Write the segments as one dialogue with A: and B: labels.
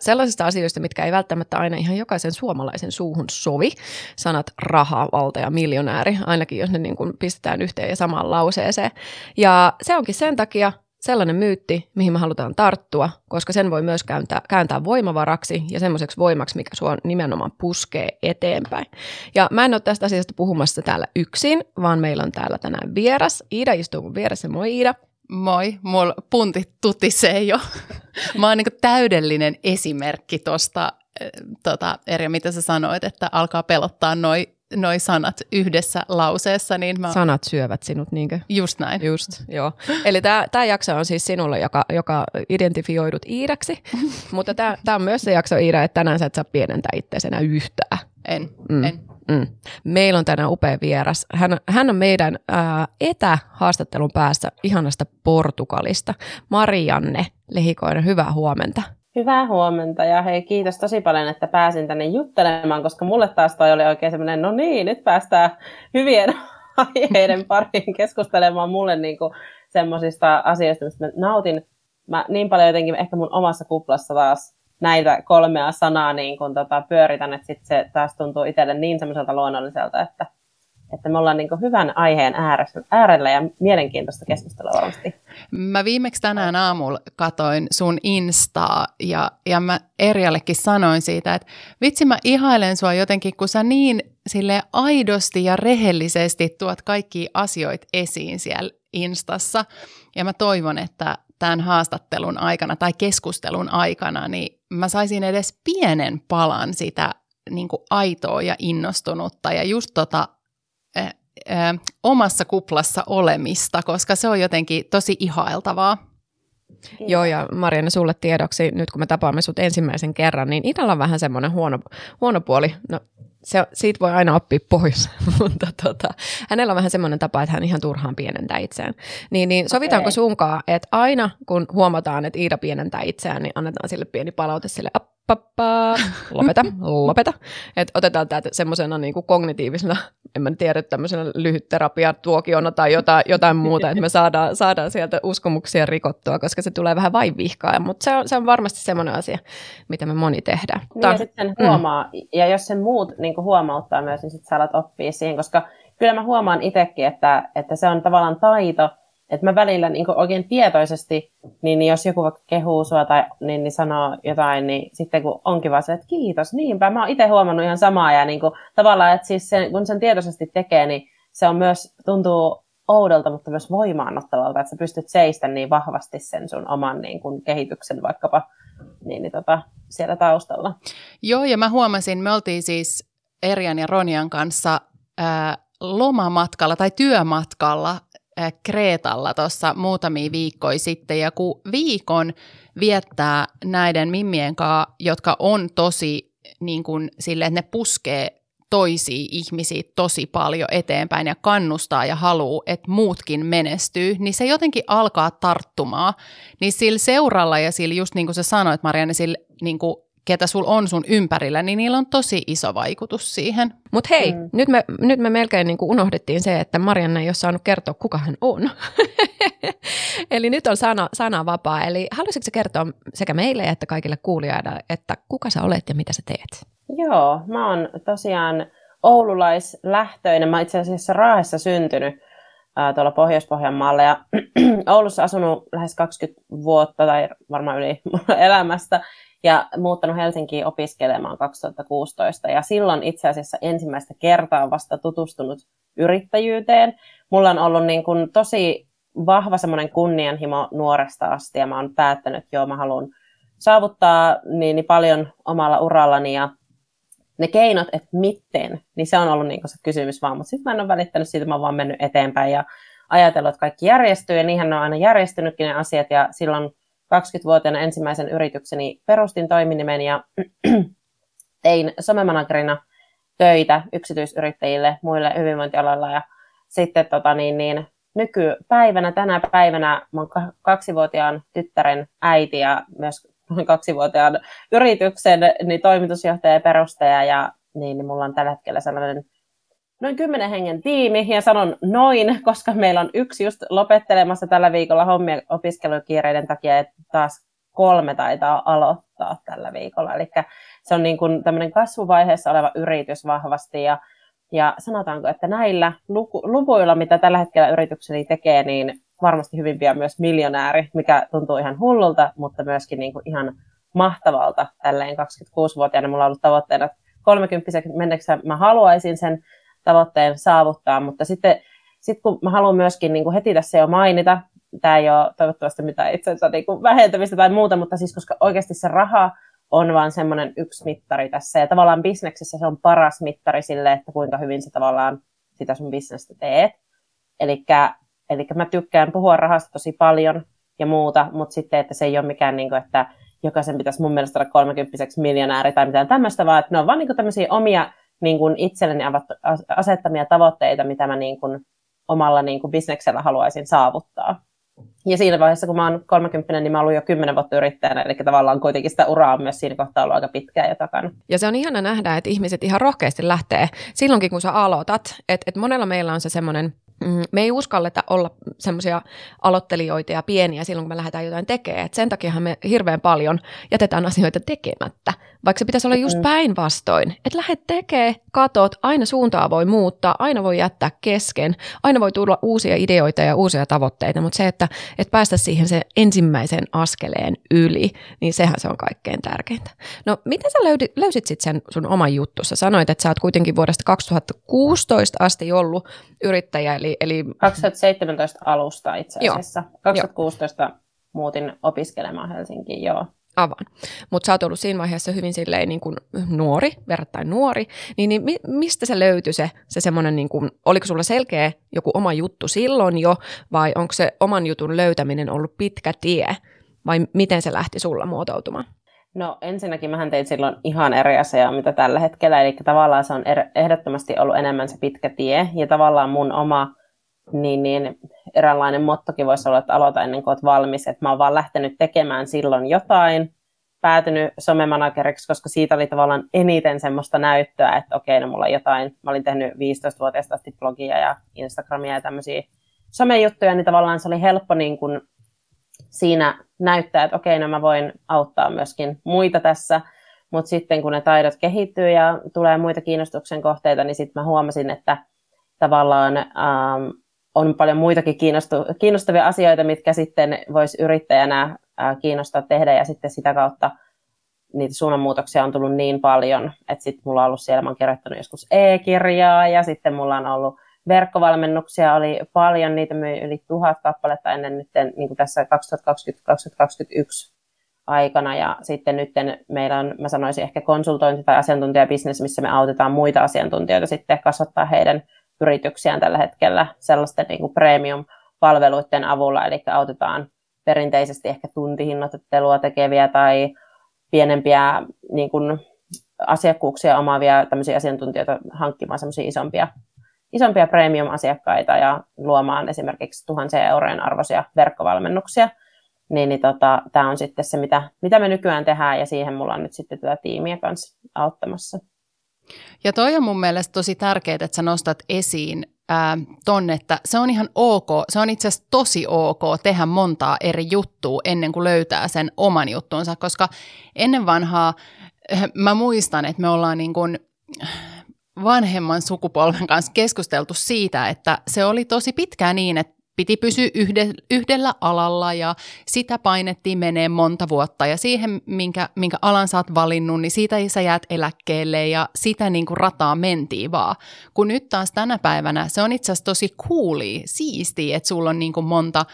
A: sellaisista asioista, mitkä ei välttämättä aina ihan jokaisen suomalaisen suuhun sovi. Sanat raha, valta ja miljonääri, ainakin jos ne niin kuin pistetään yhteen ja samaan lauseeseen. Ja se onkin sen takia sellainen myytti, mihin me halutaan tarttua, koska sen voi myös kääntää, kääntää voimavaraksi ja semmoiseksi voimaksi, mikä sua nimenomaan puskee eteenpäin. Ja mä en ole tästä asiasta puhumassa täällä yksin, vaan meillä on täällä tänään vieras. Iida istuu mun vieressä. Moi Iida.
B: Moi, mulla puntit tutisee jo. Mä oon niin täydellinen esimerkki tuosta, eh, tota, Eri, mitä sä sanoit, että alkaa pelottaa noi, noi sanat yhdessä lauseessa. Niin mä...
A: Sanat syövät sinut, niinkö?
B: Just näin.
A: Just, joo. Eli tämä jakso on siis sinulle, joka, joka identifioidut Iidaksi, mutta tämä on myös se jakso Iida, että tänään sä et saa pienentää itseäsi yhtään.
B: En, mm. en.
A: Mm. Meillä on tänään upea vieras. Hän, hän on meidän ää, etähaastattelun päässä ihanasta Portugalista. Marianne Lehikoinen, hyvää huomenta.
C: Hyvää huomenta ja hei kiitos tosi paljon, että pääsin tänne juttelemaan, koska mulle taas toi oli oikein semmoinen, no niin, nyt päästään hyvien aiheiden pariin keskustelemaan mulle niin semmoisista asioista, mistä mä nautin. Mä niin paljon jotenkin ehkä mun omassa kuplassa taas näitä kolmea sanaa niin kun tota, pyöritän, että sit se taas tuntuu itselle niin semmoiselta luonnolliselta, että, että me ollaan niin hyvän aiheen äärellä ja mielenkiintoista keskustelua varmasti.
B: Mä viimeksi tänään aamulla katoin sun Instaa ja, ja mä Erjallekin sanoin siitä, että vitsi mä ihailen sua jotenkin, kun sä niin sille aidosti ja rehellisesti tuot kaikki asioit esiin siellä Instassa. Ja mä toivon, että tämän haastattelun aikana tai keskustelun aikana, niin mä saisin edes pienen palan sitä niin kuin aitoa ja innostunutta ja just tota äh, äh, omassa kuplassa olemista, koska se on jotenkin tosi ihailtavaa.
A: Kiitos. Joo, ja Marianne, sulle tiedoksi, nyt kun me tapaamme sut ensimmäisen kerran, niin Idalla on vähän semmoinen huono, huono puoli. No, se, siitä voi aina oppia pois, mutta tota, hänellä on vähän semmoinen tapa, että hän ihan turhaan pienentää itseään. Niin, niin sovitaanko okay. sunkaan, että aina kun huomataan, että Iida pienentää itseään, niin annetaan sille pieni palaute sille, pappa, lopeta, lopeta. Että otetaan tämä semmoisena niin kognitiivisena, en mä tiedä, tämmöisenä lyhytterapiatuokiona tai jotain, jotain muuta, että me saadaan, saadaan sieltä uskomuksia rikottua, koska se tulee vähän vain vihkaa, mutta se on, se on varmasti semmoinen asia, mitä me moni tehdään.
C: Niin ja sitten sen huomaa, mm. ja jos sen muut niin huomauttaa myös, niin sitten sä alat oppia siihen, koska kyllä mä huomaan itsekin, että, että se on tavallaan taito, että mä välillä niin oikein tietoisesti, niin, niin jos joku vaikka kehuu sua tai niin, niin sanoo jotain, niin sitten kun onkin vaan se, että kiitos, niinpä. Mä oon itse huomannut ihan samaa ja niin kuin, tavallaan, että siis sen, kun sen tietoisesti tekee, niin se on myös, tuntuu oudolta, mutta myös voimaanottavalta, että sä pystyt seistä niin vahvasti sen sun oman niin kuin, kehityksen vaikkapa niin, niin tota, siellä taustalla.
B: Joo, ja mä huomasin, me oltiin siis Erjan ja Ronian kanssa ää, lomamatkalla tai työmatkalla Kreetalla tuossa muutamia viikkoja sitten, ja kun viikon viettää näiden mimmien kanssa, jotka on tosi niin kuin sille, että ne puskee toisia ihmisiä tosi paljon eteenpäin ja kannustaa ja haluaa, että muutkin menestyy, niin se jotenkin alkaa tarttumaan. Niin sillä seuralla ja sillä just niin kuin sä sanoit Marianne, sillä niin kuin ketä sul on sun ympärillä, niin niillä on tosi iso vaikutus siihen.
A: Mutta hei, mm. nyt, me, nyt me melkein niin kuin unohdettiin se, että Marianne ei ole saanut kertoa, kuka hän on. Eli nyt on sana, sana vapaa. Eli haluaisitko kertoa sekä meille että kaikille kuulijoille, että kuka sä olet ja mitä sä teet?
C: Joo, mä oon tosiaan oululaislähtöinen. Mä itse asiassa Raahessa syntynyt ää, tuolla Pohjois-Pohjanmaalla ja Oulussa asunut lähes 20 vuotta tai varmaan yli elämästä ja muuttanut Helsinkiin opiskelemaan 2016. Ja silloin itse asiassa ensimmäistä kertaa vasta tutustunut yrittäjyyteen. Mulla on ollut niin kuin tosi vahva semmoinen kunnianhimo nuoresta asti ja mä oon päättänyt, että joo mä haluan saavuttaa niin, niin paljon omalla urallani ja ne keinot, että miten, niin se on ollut niin se kysymys vaan, mutta sitten mä en ole välittänyt siitä, mä oon vaan mennyt eteenpäin ja ajatellut, että kaikki järjestyy ja niinhän ne on aina järjestynytkin ne asiat ja silloin 20-vuotiaana ensimmäisen yritykseni perustin toiminimen ja tein somemanagerina töitä yksityisyrittäjille, muille hyvinvointialoilla. Ja sitten tota, niin, niin, nykypäivänä, tänä päivänä oon kaksivuotiaan tyttären äiti ja myös kaksivuotiaan yrityksen niin toimitusjohtaja ja perustaja. Ja niin, niin mulla on tällä hetkellä sellainen noin kymmenen hengen tiimi, ja sanon noin, koska meillä on yksi just lopettelemassa tällä viikolla hommia opiskelukiireiden takia, että taas kolme taitaa aloittaa tällä viikolla. Eli se on niin kuin tämmöinen kasvuvaiheessa oleva yritys vahvasti, ja, ja sanotaanko, että näillä luku, luvuilla, mitä tällä hetkellä yritykseni tekee, niin varmasti hyvin pian myös miljonääri, mikä tuntuu ihan hullulta, mutta myöskin niin kuin ihan mahtavalta tälleen 26-vuotiaana. Mulla on ollut tavoitteena, että 30 mennessä mä haluaisin sen tavoitteen saavuttaa, mutta sitten sit kun mä haluan myöskin niin kuin heti tässä jo mainita, tämä ei ole toivottavasti mitään itsensä niin kuin vähentämistä tai muuta, mutta siis koska oikeasti se raha on vaan semmoinen yksi mittari tässä, ja tavallaan bisneksessä se on paras mittari sille, että kuinka hyvin sä tavallaan sitä sun bisnestä teet. Eli mä tykkään puhua rahasta tosi paljon ja muuta, mutta sitten, että se ei ole mikään, niin kuin, että jokaisen pitäisi mun mielestä olla 30 miljonääri tai mitään tämmöistä, vaan että ne on vaan niin kuin tämmöisiä omia niin kuin itselleni asettamia tavoitteita, mitä mä niin kuin omalla niin kuin bisneksellä haluaisin saavuttaa. Ja siinä vaiheessa, kun mä oon 30, niin mä oon jo 10 vuotta yrittäjänä, eli tavallaan kuitenkin sitä uraa on myös siinä kohtaa ollut aika pitkään jo takana.
A: Ja se on ihana nähdä, että ihmiset ihan rohkeasti lähtee silloinkin, kun sä aloitat. Että et monella meillä on se semmoinen Mm, me ei uskalleta olla semmoisia aloittelijoita ja pieniä silloin, kun me lähdetään jotain tekemään. Et sen takia me hirveän paljon jätetään asioita tekemättä, vaikka se pitäisi olla just mm. päinvastoin. Että lähdet tekee, katot, aina suuntaa voi muuttaa, aina voi jättää kesken, aina voi tulla uusia ideoita ja uusia tavoitteita, mutta se, että, että päästä siihen se ensimmäisen askeleen yli, niin sehän se on kaikkein tärkeintä. No, miten sä löysit, löysit sitten sen sun oman juttussa? Sanoit, että sä oot kuitenkin vuodesta 2016 asti ollut yrittäjä, eli... eli...
C: 2017 alusta itse asiassa. Joo. 2016 joo. muutin opiskelemaan Helsinkiin, joo
A: avaan. Mutta sä oot ollut siinä vaiheessa hyvin silleen niin kuin nuori, verrattain nuori, niin, niin mistä se löytyi se, se semmoinen, niin kuin, oliko sulla selkeä joku oma juttu silloin jo, vai onko se oman jutun löytäminen ollut pitkä tie, vai miten se lähti sulla muotoutumaan?
C: No ensinnäkin mähän tein silloin ihan eri asiaa, mitä tällä hetkellä, eli tavallaan se on er- ehdottomasti ollut enemmän se pitkä tie, ja tavallaan mun oma niin, niin eräänlainen mottokin voisi olla, että aloita ennen kuin olet valmis, että mä oon vaan lähtenyt tekemään silloin jotain, päätynyt somemanageriksi, koska siitä oli tavallaan eniten semmoista näyttöä, että okei, no mulla on jotain, mä olin tehnyt 15-vuotiaasta asti blogia ja Instagramia ja tämmöisiä somejuttuja, niin tavallaan se oli helppo niin kuin siinä näyttää, että okei, no mä voin auttaa myöskin muita tässä, mutta sitten kun ne taidot kehittyy ja tulee muita kiinnostuksen kohteita, niin sitten mä huomasin, että tavallaan ähm, on paljon muitakin kiinnostavia asioita, mitkä sitten voisi yrittäjänä kiinnostaa tehdä ja sitten sitä kautta niitä suunnanmuutoksia on tullut niin paljon, että sitten mulla on ollut siellä, mä oon kirjoittanut joskus e-kirjaa ja sitten mulla on ollut verkkovalmennuksia, oli paljon, niitä myi yli tuhat kappaletta ennen nyt niin tässä 2020-2021 aikana ja sitten nyt meillä on, mä sanoisin ehkä konsultointi- tai asiantuntijabisnes, missä me autetaan muita asiantuntijoita sitten kasvattaa heidän yrityksiään tällä hetkellä sellaisten niin kuin premium-palveluiden avulla, eli autetaan perinteisesti ehkä tuntihinnoittelua tekeviä tai pienempiä niin kuin asiakkuuksia omaavia tämmöisiä asiantuntijoita hankkimaan semmoisia isompia, isompia premium-asiakkaita ja luomaan esimerkiksi tuhansien eurojen arvoisia verkkovalmennuksia. Niin, niin tota, tämä on sitten se, mitä, mitä me nykyään tehdään ja siihen mulla on nyt sitten tätä tiimiä kanssa auttamassa.
B: Ja toi on mun mielestä tosi tärkeää, että sä nostat esiin ää, ton, että se on ihan ok, se on itse asiassa tosi ok tehdä montaa eri juttua ennen kuin löytää sen oman juttuunsa, koska ennen vanhaa äh, mä muistan, että me ollaan niin kuin vanhemman sukupolven kanssa keskusteltu siitä, että se oli tosi pitkään niin, että piti pysyä yhdellä alalla ja sitä painettiin menee monta vuotta ja siihen, minkä, minkä alan sä oot valinnut, niin siitä sä jäät eläkkeelle ja sitä niin kuin rataa mentiin vaan. Kun nyt taas tänä päivänä se on itse asiassa tosi cooli, siistiä, että sulla on niin kuin monta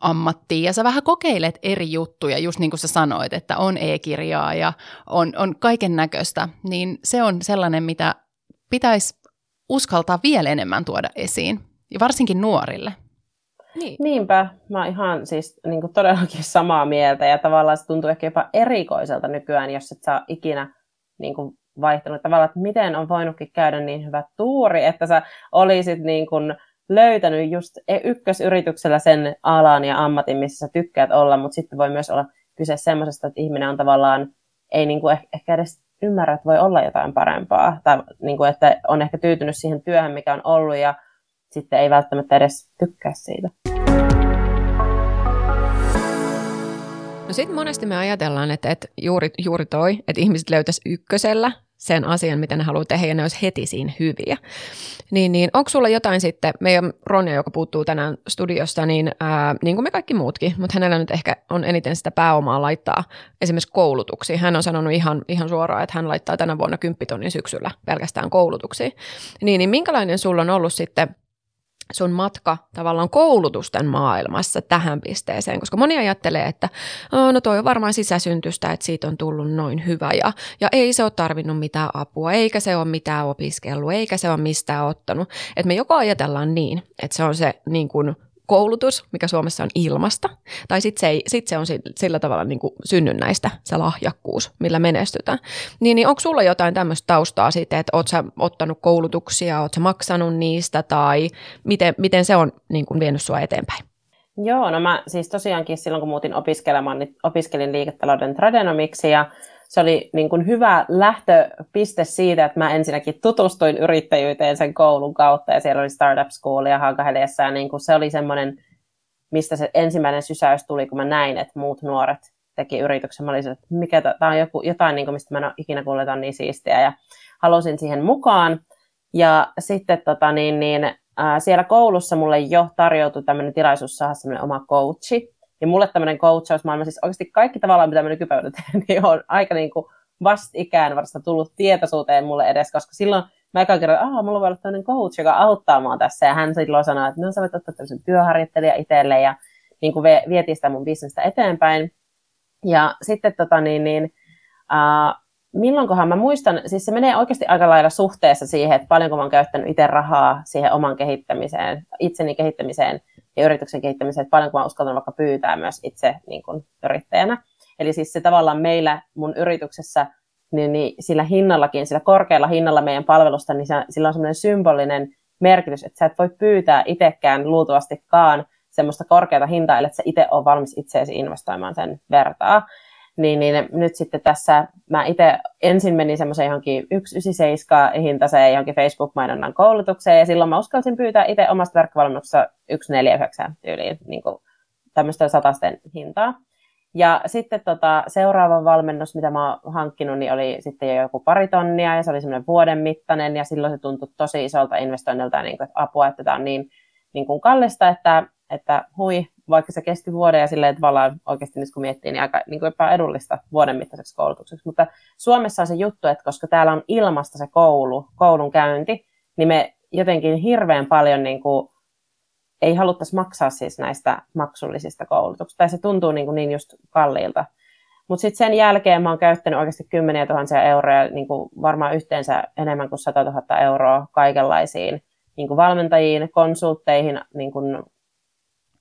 B: ammattia ja sä vähän kokeilet eri juttuja, just niin kuin sä sanoit, että on e-kirjaa ja on, on kaiken näköistä, niin se on sellainen, mitä pitäisi uskaltaa vielä enemmän tuoda esiin, ja varsinkin nuorille.
C: Niin. Niinpä, mä oon ihan siis niin kuin todellakin samaa mieltä ja tavallaan se tuntuu ehkä jopa erikoiselta nykyään, jos et saa ikinä niin kuin vaihtunut. Tavallaan, että miten on voinutkin käydä niin hyvä tuuri, että sä olisit niin kuin löytänyt just e- ykkösyrityksellä sen alan ja ammatin, missä sä tykkäät olla, mutta sitten voi myös olla kyse semmoisesta, että ihminen on tavallaan, ei niin kuin ehkä edes ymmärrä, että voi olla jotain parempaa, tai niin kuin, että on ehkä tyytynyt siihen työhön, mikä on ollut, ja sitten ei välttämättä edes tykkää siitä.
A: No sitten monesti me ajatellaan, että, että juuri, juuri toi, että ihmiset löytäisi ykkösellä sen asian, mitä ne haluaa tehdä, ja ne olisi heti siinä hyviä. Niin, niin onko sulla jotain sitten, meidän Ronja, joka puuttuu tänään studiosta, niin, ää, niin kuin me kaikki muutkin, mutta hänellä nyt ehkä on eniten sitä pääomaa laittaa esimerkiksi koulutuksiin. Hän on sanonut ihan, ihan suoraan, että hän laittaa tänä vuonna 10 tonnin syksyllä pelkästään koulutuksiin. Niin, niin minkälainen sulla on ollut sitten sun matka tavallaan koulutusten maailmassa tähän pisteeseen, koska moni ajattelee, että no toi on varmaan sisäsyntystä, että siitä on tullut noin hyvä ja, ja ei se ole tarvinnut mitään apua, eikä se ole mitään opiskellut, eikä se ole mistään ottanut. Että me joko ajatellaan niin, että se on se niin kuin koulutus, mikä Suomessa on ilmasta, tai sitten se, sit se on sillä tavalla niin kuin synnynnäistä, se lahjakkuus, millä menestytään. Niin, niin onko sulla jotain tämmöistä taustaa siitä, että oot sä ottanut koulutuksia, oot sä maksanut niistä, tai miten, miten se on niin kuin vienyt sua eteenpäin?
C: Joo, no mä siis tosiaankin silloin kun muutin opiskelemaan, niin opiskelin liiketalouden tradenomiksi ja se oli niin kuin hyvä lähtöpiste siitä, että mä ensinnäkin tutustuin yrittäjyyteen sen koulun kautta ja siellä oli Startup School ja Hankaheliassa ja niin kuin se oli semmoinen, mistä se ensimmäinen sysäys tuli, kun mä näin, että muut nuoret teki yrityksen. Mä olin että mikä tämä on joku, jotain, niin kuin, mistä mä en ole ikinä kuullut, niin siistiä ja halusin siihen mukaan. Ja sitten tota, niin, niin, ää, siellä koulussa mulle jo tarjoutui tämmöinen tilaisuus saada semmoinen oma coachi, ja mulle tämmöinen coachausmaailma, siis oikeasti kaikki tavallaan, mitä mä nykypäivänä teen, niin on aika niin kuin vastikään vasta tullut tietoisuuteen mulle edes, koska silloin mä eka kerran, että mulla voi olla tämmöinen coach, joka auttaa mua tässä, ja hän silloin sanoi, että no sä voit ottaa tämmöisen työharjoittelija itselle, ja niin kuin vietiin sitä mun bisnestä eteenpäin. Ja sitten tota niin, niin uh, milloinkohan mä muistan, siis se menee oikeasti aika lailla suhteessa siihen, että paljonko mä oon käyttänyt itse rahaa siihen oman kehittämiseen, itseni kehittämiseen ja yrityksen kehittämiseen, että paljonko mä uskaltan vaikka pyytää myös itse niin kuin yrittäjänä. Eli siis se tavallaan meillä mun yrityksessä, niin, niin sillä hinnallakin, sillä korkealla hinnalla meidän palvelusta, niin se, sillä on semmoinen symbolinen merkitys, että sä et voi pyytää itsekään luultavastikaan semmoista korkeata hintaa, että sä itse on valmis itseesi investoimaan sen vertaa niin, niin nyt sitten tässä mä itse ensin menin semmoiseen johonkin 197 hintaiseen johonkin Facebook-mainonnan koulutukseen, ja silloin mä uskalsin pyytää itse omasta verkkovalmennuksesta 149 tyyliin niin kuin tämmöistä satasten hintaa. Ja sitten tota, seuraava valmennus, mitä mä oon hankkinut, niin oli sitten jo joku pari tonnia, ja se oli semmoinen vuoden mittainen, ja silloin se tuntui tosi isolta investoinnilta, niin kuin, että apua, että tämä on niin, niin kuin kallista, että, että hui, vaikka se kesti vuoden ja silleen tavallaan oikeasti nyt kun miettii, niin aika niin kuin epäedullista vuoden mittaiseksi koulutukseksi. Mutta Suomessa on se juttu, että koska täällä on ilmasta se koulu, koulun käynti, niin me jotenkin hirveän paljon niin kuin, ei haluttaisi maksaa siis näistä maksullisista koulutuksista. Tai se tuntuu niin, kuin niin just kalliilta. Mutta sitten sen jälkeen mä oon käyttänyt oikeasti kymmeniä tuhansia euroja, niin kuin varmaan yhteensä enemmän kuin 100 000 euroa kaikenlaisiin niin kuin valmentajiin, konsultteihin, niin kuin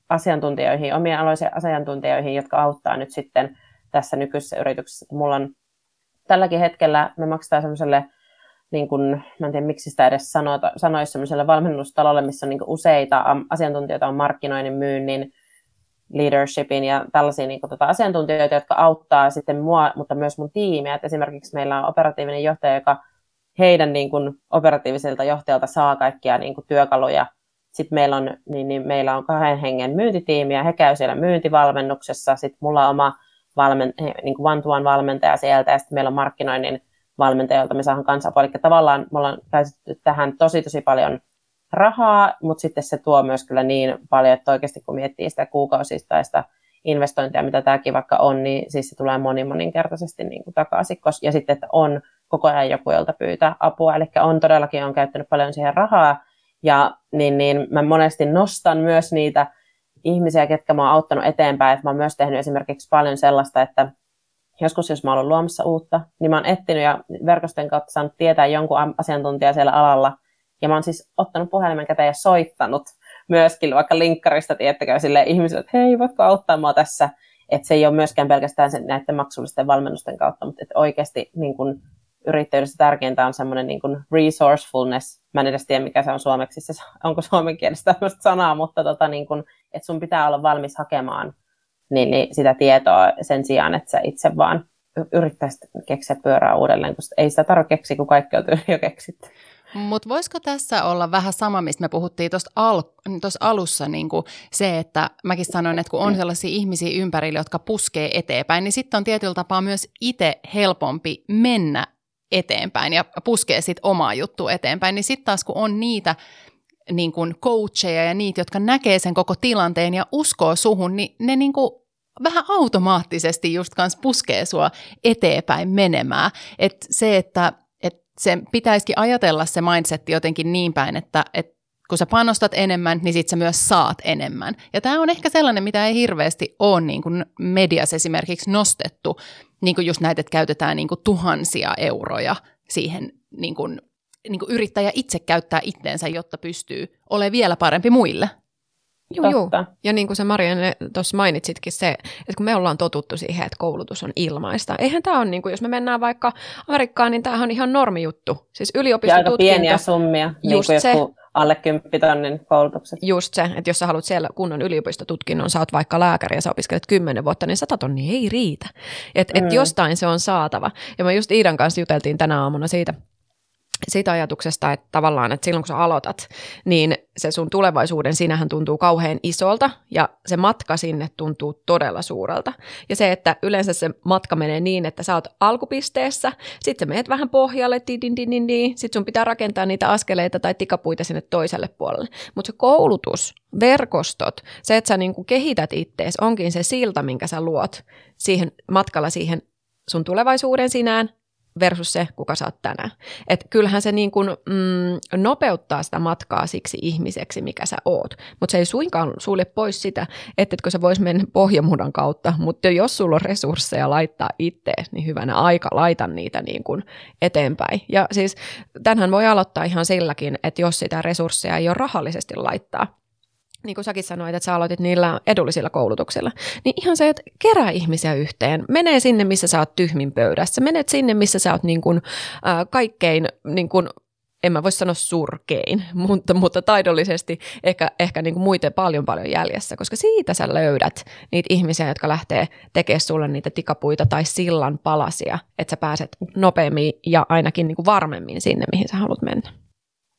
C: asiantuntijoihin, omien aloisiin asiantuntijoihin, jotka auttaa nyt sitten tässä nykyisessä yrityksessä. Mulla on tälläkin hetkellä, me maksetaan semmoiselle, niin kuin, mä en tiedä miksi sitä edes sanota, sanoisi semmoiselle valmennustalolle, missä on niin useita asiantuntijoita on markkinoinnin, myynnin, leadershipin ja tällaisia niin kuin, tota, asiantuntijoita, jotka auttaa sitten mua, mutta myös mun tiimiä. Et esimerkiksi meillä on operatiivinen johtaja, joka heidän niin kuin, operatiiviselta johtajalta saa kaikkia niin kuin, työkaluja sitten meillä on, niin, niin meillä on kahden hengen myyntitiimi ja he käy siellä myyntivalmennuksessa. Sitten mulla on oma valmen, niin kuin one-to-one valmentaja sieltä ja sitten meillä on markkinoinnin valmentaja, jolta me saadaan kanssa Eli tavallaan me ollaan käytetty tähän tosi tosi paljon rahaa, mutta sitten se tuo myös kyllä niin paljon, että oikeasti kun miettii sitä kuukausistaista investointia, mitä tämäkin vaikka on, niin siis se tulee moni moninkertaisesti niin kuin takaisin. Ja sitten, että on koko ajan joku, jolta pyytää apua. Eli on todellakin on käyttänyt paljon siihen rahaa, ja niin, niin mä monesti nostan myös niitä ihmisiä, ketkä mä oon auttanut eteenpäin. Että mä oon myös tehnyt esimerkiksi paljon sellaista, että joskus jos mä oon luomassa uutta, niin mä oon etsinyt ja verkostojen kautta saanut tietää jonkun asiantuntijan siellä alalla. Ja mä oon siis ottanut puhelimen käteen ja soittanut myöskin vaikka linkkarista, tiettäkö, sille ihmisille, että hei, voitko auttaa mua tässä. Että se ei ole myöskään pelkästään sen, näiden maksullisten valmennusten kautta, mutta että oikeasti niin kun yrittäjyydessä tärkeintä on semmoinen niin kuin resourcefulness. Mä en edes tiedä, mikä se on suomeksi, se, onko suomen kielessä tämmöistä sanaa, mutta tota, niin kuin, että sun pitää olla valmis hakemaan niin, niin sitä tietoa sen sijaan, että sä itse vaan yrittäisit keksiä pyörää uudelleen, koska ei sitä tarvitse keksiä, kun kaikki on jo keksitty.
B: Mutta voisiko tässä olla vähän sama, mistä me puhuttiin tuossa al- alussa, niin se, että mäkin sanoin, että kun on sellaisia ihmisiä ympärillä, jotka puskee eteenpäin, niin sitten on tietyllä tapaa myös itse helpompi mennä eteenpäin ja puskee sitten omaa juttua eteenpäin, niin sitten taas kun on niitä niin kuin coacheja ja niitä, jotka näkee sen koko tilanteen ja uskoo suhun, niin ne niin kuin vähän automaattisesti just kanssa puskee sua eteenpäin menemään. Et se, että se pitäisikin ajatella se mindset jotenkin niin päin, että, että kun sä panostat enemmän, niin sit sä myös saat enemmän. Ja tämä on ehkä sellainen, mitä ei hirveästi ole niin kuin mediassa esimerkiksi nostettu, niin kuin just näitä, että käytetään niin kuin tuhansia euroja siihen niin kuin, niin kuin yrittäjä itse käyttää itteensä, jotta pystyy olemaan vielä parempi muille.
A: Joo, joo. Ja niin kuin sä Marianne tuossa mainitsitkin se, että kun me ollaan totuttu siihen, että koulutus on ilmaista. Eihän tämä ole, niin kuin, jos me mennään vaikka Amerikkaan, niin tämähän on ihan normijuttu. Siis yliopistotutkinto. Ja aika
C: pieniä summia, just niin kuin se, joku alle 10 tonnin koulutukset.
A: Just se, että jos sä haluat siellä kunnon yliopistotutkinnon, sä oot vaikka lääkäri ja sä opiskelet 10 vuotta, niin 100 tonnia ei riitä. Että mm. et jostain se on saatava. Ja me just Iidan kanssa juteltiin tänä aamuna siitä, siitä ajatuksesta, että tavallaan, että silloin kun sä aloitat, niin se sun tulevaisuuden sinähän tuntuu kauhean isolta ja se matka sinne tuntuu todella suurelta. Ja se, että yleensä se matka menee niin, että sä oot alkupisteessä, sitten sä meet vähän pohjalle, sitten sun pitää rakentaa niitä askeleita tai tikapuita sinne toiselle puolelle. Mutta se koulutus, verkostot, se, että sä niinku kehität ittees, onkin se silta, minkä sä luot siihen matkalla siihen sun tulevaisuuden sinään versus se, kuka sä oot tänään. Et kyllähän se niin kuin, mm, nopeuttaa sitä matkaa siksi ihmiseksi, mikä sä oot. Mutta se ei suinkaan sulje pois sitä, ettetkö sä vois mennä pohjamudan kautta, mutta jos sulla on resursseja laittaa itse, niin hyvänä aika laita niitä niin kuin eteenpäin. Ja siis tänhän voi aloittaa ihan silläkin, että jos sitä resursseja ei ole rahallisesti laittaa, niin kuin säkin sanoit, että sä aloitit niillä edullisilla koulutuksilla, niin ihan se, että kerää ihmisiä yhteen. Menee sinne, missä sä oot tyhmin pöydässä. Menet sinne, missä sä oot niin kuin, äh, kaikkein, niin kuin, en mä voi sanoa surkein, mutta, mutta taidollisesti ehkä, ehkä niin kuin muiden paljon paljon jäljessä, koska siitä sä löydät niitä ihmisiä, jotka lähtee tekemään sulle niitä tikapuita tai sillan palasia, että sä pääset nopeammin ja ainakin niin kuin varmemmin sinne, mihin sä haluat mennä.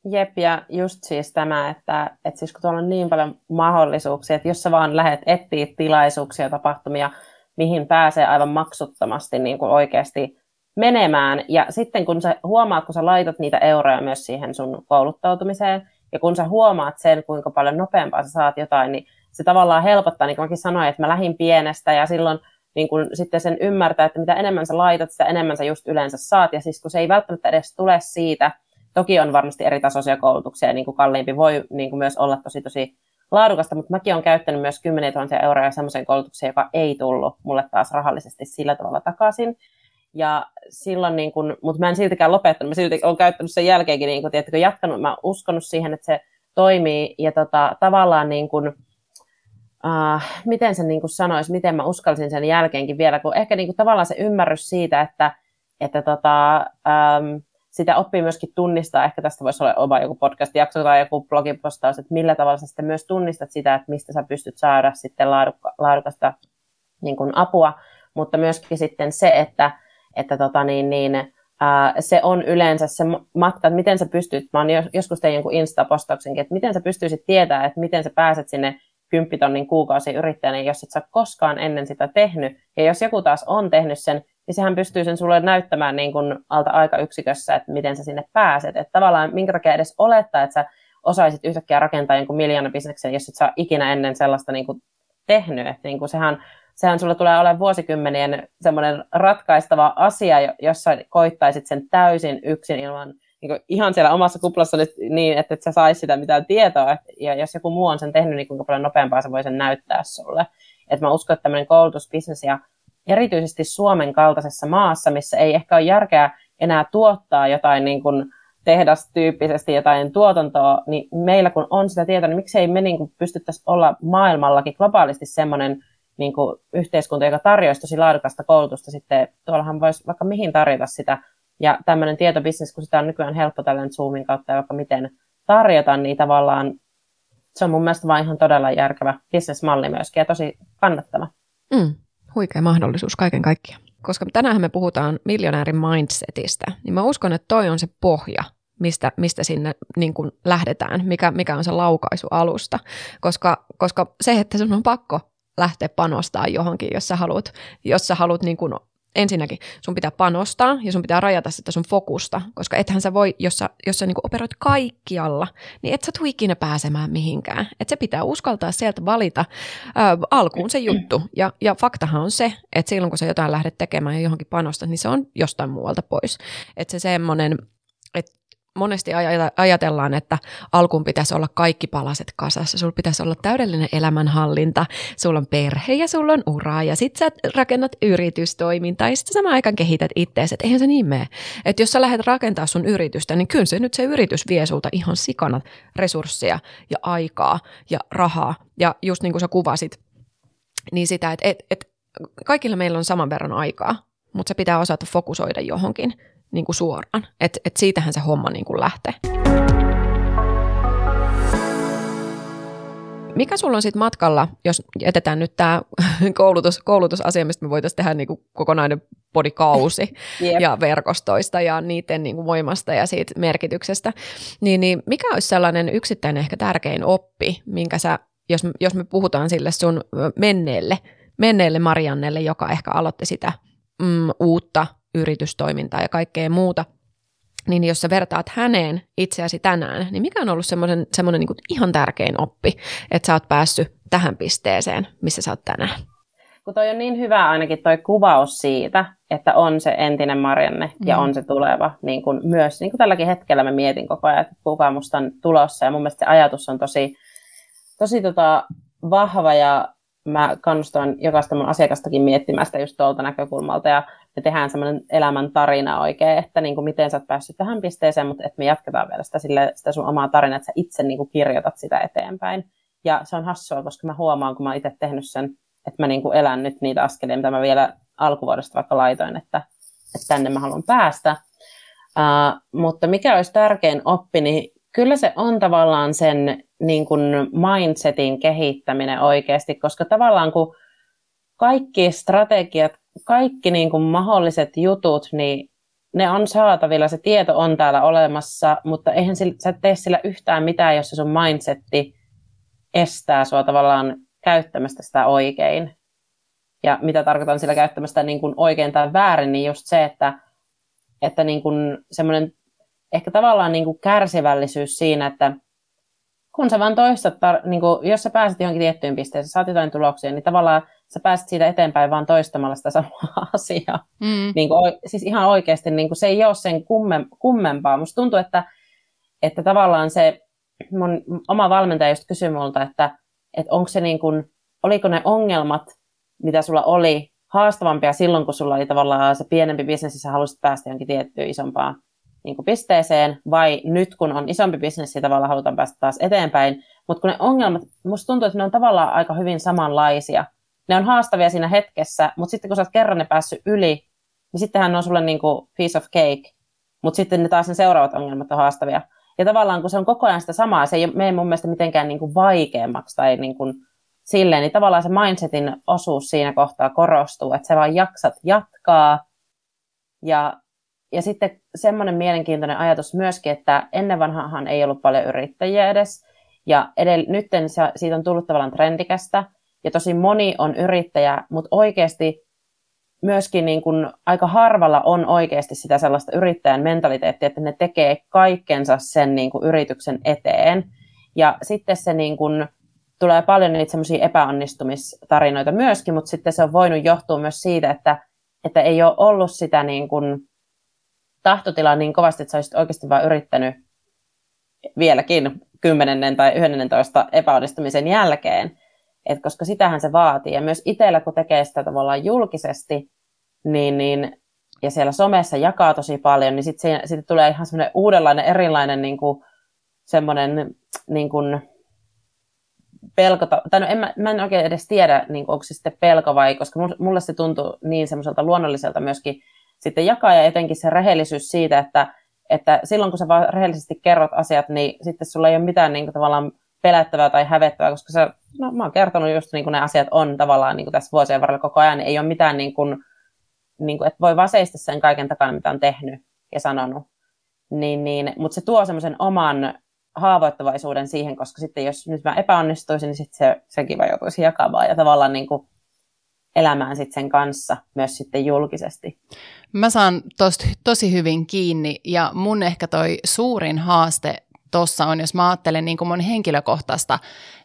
C: Jep, ja just siis tämä, että, että siis kun tuolla on niin paljon mahdollisuuksia, että jos sä vaan lähdet etsiä tilaisuuksia, tapahtumia, mihin pääsee aivan maksuttomasti niin kuin oikeasti menemään, ja sitten kun sä huomaat, kun sä laitat niitä euroja myös siihen sun kouluttautumiseen, ja kun sä huomaat sen, kuinka paljon nopeampaa sä saat jotain, niin se tavallaan helpottaa, niin kuin mäkin sanoin, että mä lähdin pienestä, ja silloin niin kun sitten sen ymmärtää, että mitä enemmän sä laitat, sitä enemmän sä just yleensä saat, ja siis kun se ei välttämättä edes tule siitä, Toki on varmasti eri tasoisia koulutuksia, niin kuin kalliimpi voi niin kuin myös olla tosi tosi laadukasta, mutta mäkin olen käyttänyt myös 10 000 euroa semmoiseen koulutukseen, joka ei tullut mulle taas rahallisesti sillä tavalla takaisin. Ja silloin, niin kun, mutta mä en siltikään lopettanut, mä silti olen käyttänyt sen jälkeenkin, niin kun, tiedätkö, jatkanut, mä uskonut siihen, että se toimii, ja tota, tavallaan niin kun, uh, miten sen niin sanoisi, miten mä uskalsin sen jälkeenkin vielä, kun ehkä niin kun, tavallaan se ymmärrys siitä, että, että tota, um, sitä oppii myöskin tunnistaa, ehkä tästä voisi olla oma joku podcast-jakso tai joku blogipostaus, että millä tavalla sä sitten myös tunnistat sitä, että mistä sä pystyt saada sitten laadukka, laadukasta niin kuin apua, mutta myöskin sitten se, että, että tota niin, niin, ää, se on yleensä se matka, että miten sä pystyt, mä oon joskus tein jonkun Insta-postauksenkin, että miten sä pystyisit tietää, että miten sä pääset sinne kymppitonnin kuukausi yrittäjänä, jos et sä koskaan ennen sitä tehnyt. Ja jos joku taas on tehnyt sen, niin sehän pystyy sen sulle näyttämään niin kuin alta aikayksikössä, että miten sä sinne pääset. Että tavallaan minkä takia edes olettaa, että sä osaisit yhtäkkiä rakentaa jonkun miljoonabisneksen, jos et sä ikinä ennen sellaista niin kuin tehnyt. Että niin kuin sehän, sehän sulle tulee olemaan vuosikymmenien semmoinen ratkaistava asia, jossa koittaisit sen täysin yksin ilman niin kuin ihan siellä omassa kuplassa niin, että et sä saisi sitä mitään tietoa. Et, ja jos joku muu on sen tehnyt, niin kuinka paljon nopeampaa se voi sen näyttää sulle. Et mä uskon, että tämmöinen koulutusbisnes ja erityisesti Suomen kaltaisessa maassa, missä ei ehkä ole järkeä enää tuottaa jotain niin kuin tehdastyyppisesti jotain tuotantoa, niin meillä kun on sitä tietoa, niin miksei me niin kuin pystyttäisi olla maailmallakin globaalisti semmoinen niin kuin yhteiskunta, joka tarjoaisi tosi laadukasta koulutusta sitten, tuollahan voisi vaikka mihin tarjota sitä Ja tämmöinen tietobisnes, kun sitä on nykyään helppo tällainen Zoomin kautta vaikka miten tarjota, niin tavallaan se on mun mielestä vain ihan todella järkevä bisnesmalli myöskin ja tosi kannattava.
A: Mm, huikea mahdollisuus kaiken kaikkiaan. Koska tänään me puhutaan miljonäärin mindsetistä, niin mä uskon, että toi on se pohja, mistä, mistä sinne niin kuin lähdetään, mikä, mikä on se laukaisualusta. Koska, koska se, että sun on pakko lähteä panostaa johonkin, jos sä haluat, jos sä haluat niin kuin ensinnäkin sun pitää panostaa ja sun pitää rajata sitä sun fokusta, koska ethän sä voi, jos sä, jos sä niin operoit kaikkialla, niin et sä tuu ikinä pääsemään mihinkään. Et se pitää uskaltaa sieltä valita ää, alkuun se juttu. Ja, ja faktahan on se, että silloin kun sä jotain lähdet tekemään ja johonkin panostat, niin se on jostain muualta pois. Että se semmoinen, monesti ajatellaan, että alkuun pitäisi olla kaikki palaset kasassa. Sulla pitäisi olla täydellinen elämänhallinta, sulla on perhe ja sulla on ura ja sit sä rakennat yritystoimintaa ja sitten samaan aikaan kehität ittees. Että eihän se niin mene. Että jos sä lähdet rakentaa sun yritystä, niin kyllä se nyt se yritys vie sulta ihan sikana resursseja ja aikaa ja rahaa. Ja just niin kuin sä kuvasit, niin sitä, että et, et, kaikilla meillä on saman verran aikaa, mutta se pitää osata fokusoida johonkin niin kuin suoraan. Että et siitähän se homma niin kuin lähtee. Mikä sulla on sitten matkalla, jos jätetään nyt tämä koulutus, koulutusasia, mistä me voitaisiin tehdä niinku kokonainen podikausi yep. ja verkostoista ja niiden niinku voimasta ja siitä merkityksestä, niin, niin mikä olisi sellainen yksittäinen ehkä tärkein oppi, minkä sä, jos, jos me puhutaan sille sun menneelle, menneelle Mariannelle, joka ehkä aloitti sitä mm, uutta yritystoimintaa ja kaikkea muuta, niin jos sä vertaat häneen itseäsi tänään, niin mikä on ollut semmoinen, semmoinen niin ihan tärkein oppi, että sä oot päässyt tähän pisteeseen, missä sä oot tänään?
C: Kun toi on niin hyvä ainakin toi kuvaus siitä, että on se entinen Marianne mm. ja on se tuleva. Niin kun myös niin kun tälläkin hetkellä mä mietin koko ajan, että kuka musta on tulossa. Ja mun mielestä se ajatus on tosi, tosi tota, vahva ja mä kannustan jokaista mun asiakastakin miettimään sitä just tuolta näkökulmalta ja me tehdään semmoinen elämän tarina oikein, että niin kuin miten sä oot päässyt tähän pisteeseen, mutta että me jatketaan vielä sitä, sille, sitä sun omaa tarinaa, että sä itse niin kuin kirjoitat sitä eteenpäin. Ja se on hassua, koska mä huomaan, kun mä itse tehnyt sen, että mä niin kuin elän nyt niitä askelia, mitä mä vielä alkuvuodesta vaikka laitoin, että, että tänne mä haluan päästä. Uh, mutta mikä olisi tärkein oppi, niin kyllä se on tavallaan sen niin kuin mindsetin kehittäminen oikeasti, koska tavallaan kun kaikki strategiat, kaikki niin kuin mahdolliset jutut, niin ne on saatavilla, se tieto on täällä olemassa, mutta eihän sillä, sä tee sillä yhtään mitään, jos se sun mindsetti estää sua tavallaan käyttämästä sitä oikein. Ja mitä tarkoitan sillä käyttämästä niin kuin oikein tai väärin, niin just se, että, että niin kuin semmoinen ehkä tavallaan niin kuin kärsivällisyys siinä, että kun sä vaan toistat, tar- niin kuin, jos sä pääset johonkin tiettyyn pisteeseen, saat jotain tuloksia, niin tavallaan sä pääset siitä eteenpäin vaan toistamalla sitä samaa asiaa. Mm. Niin kuin, siis ihan oikeasti niin kuin, se ei ole sen kummem, kummempaa. Musta tuntuu, että, että tavallaan se mun oma valmentaja just kysyi multa, että, että onko se niin kuin, oliko ne ongelmat, mitä sulla oli, haastavampia silloin, kun sulla oli tavallaan se pienempi bisnes ja sä halusit päästä johonkin tiettyyn isompaan niin kuin pisteeseen, vai nyt kun on isompi bisnes ja tavallaan halutaan päästä taas eteenpäin. Mutta kun ne ongelmat, musta tuntuu, että ne on tavallaan aika hyvin samanlaisia. Ne on haastavia siinä hetkessä, mutta sitten kun sä oot kerran ne päässyt yli, niin sittenhän ne on sulle niin kuin piece of cake. Mutta sitten ne taas ne seuraavat ongelmat on haastavia. Ja tavallaan kun se on koko ajan sitä samaa, se ei mene mun mielestä mitenkään niin kuin vaikeammaksi tai niin kuin silleen, niin tavallaan se mindsetin osuus siinä kohtaa korostuu, että sä vaan jaksat jatkaa ja ja sitten semmoinen mielenkiintoinen ajatus myöskin, että ennen vanhaahan ei ollut paljon yrittäjiä edes. Ja edell- nyt siitä on tullut tavallaan trendikästä. Ja tosi moni on yrittäjä, mutta oikeasti myöskin niin kuin aika harvalla on oikeasti sitä sellaista yrittäjän mentaliteettia, että ne tekee kaikkensa sen niin kuin yrityksen eteen. Ja sitten se niin kuin, tulee paljon niitä semmoisia epäonnistumistarinoita myöskin, mutta sitten se on voinut johtua myös siitä, että, että ei ole ollut sitä niin kuin, tahtotila niin kovasti, että sä olisit oikeasti vain yrittänyt vieläkin kymmenennen tai yhdennentoista epäonnistumisen jälkeen, Et koska sitähän se vaatii. Ja myös itsellä, kun tekee sitä tavallaan julkisesti, niin, niin, ja siellä somessa jakaa tosi paljon, niin sitten sit tulee ihan semmoinen uudenlainen, erilainen niin kuin, semmoinen niin kuin, pelko, tai no en, mä, mä en oikein edes tiedä, niin kuin, onko se sitten pelko vai, koska mulle se tuntuu niin semmoiselta luonnolliselta myöskin sitten jakaa ja etenkin se rehellisyys siitä, että, että silloin kun sä vaan rehellisesti kerrot asiat, niin sitten sulla ei ole mitään niin kuin, tavallaan pelättävää tai hävettävää, koska sä, no, mä oon kertonut just niin kuin ne asiat on tavallaan niin kuin tässä vuosien varrella koko ajan, niin ei ole mitään niin kuin, niin kuin, että voi vaan seistä sen kaiken takana, mitä on tehnyt ja sanonut. Niin, niin, mutta se tuo semmoisen oman haavoittuvaisuuden siihen, koska sitten jos nyt mä epäonnistuisin, niin sitten se, sekin vaan joutuisi jakamaan ja tavallaan niin kuin elämään sitten sen kanssa myös sitten julkisesti.
B: Mä saan tosta tosi hyvin kiinni ja mun ehkä toi suurin haaste tuossa on, jos mä ajattelen niin kuin mun henkilökohtaista,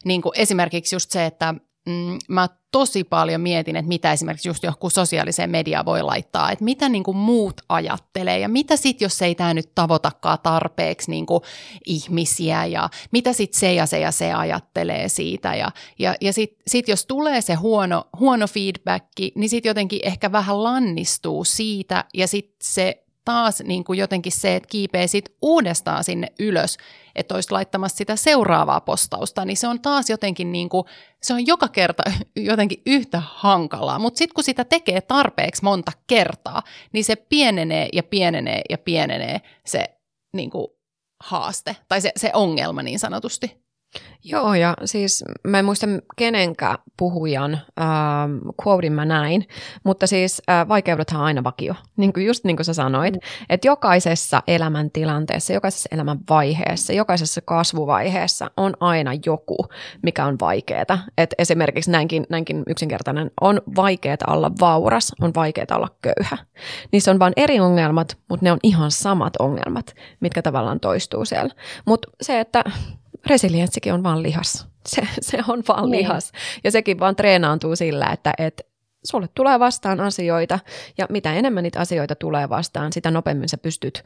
B: niin kuin esimerkiksi just se, että mm, mä tosi paljon mietin, että mitä esimerkiksi just joku sosiaaliseen mediaan voi laittaa, että mitä niin kuin muut ajattelee ja mitä sitten, jos ei tämä nyt tavoitakaan tarpeeksi niin kuin ihmisiä ja mitä sitten se ja se ja se ajattelee siitä ja, ja, ja sitten sit jos tulee se huono, huono feedback, niin sitten jotenkin ehkä vähän lannistuu siitä ja sitten se taas niin kuin jotenkin se, että kiipee sit uudestaan sinne ylös, että olisi laittamassa sitä seuraavaa postausta, niin se on taas jotenkin niin kuin, se on joka kerta jotenkin yhtä hankalaa. Mutta sitten kun sitä tekee tarpeeksi monta kertaa, niin se pienenee ja pienenee ja pienenee se niin kuin, haaste tai se, se ongelma niin sanotusti.
A: Joo, ja siis mä en muista kenenkään puhujan äh, quotein mä näin, mutta siis äh, vaikeudethan on aina vakio, niin kuin just niin kuin sä sanoit, mm. että jokaisessa elämäntilanteessa, jokaisessa elämän vaiheessa, jokaisessa kasvuvaiheessa on aina joku, mikä on vaikeaa. Et esimerkiksi näinkin, näinkin yksinkertainen, on vaikeaa olla vauras, on vaikeaa olla köyhä. Niissä on vain eri ongelmat, mutta ne on ihan samat ongelmat, mitkä tavallaan toistuu siellä. Mutta se, että resilienssikin on vaan lihas. Se, se on vaan niin. lihas. Ja sekin vaan treenaantuu sillä, että et sulle tulee vastaan asioita, ja mitä enemmän niitä asioita tulee vastaan, sitä nopeammin sä pystyt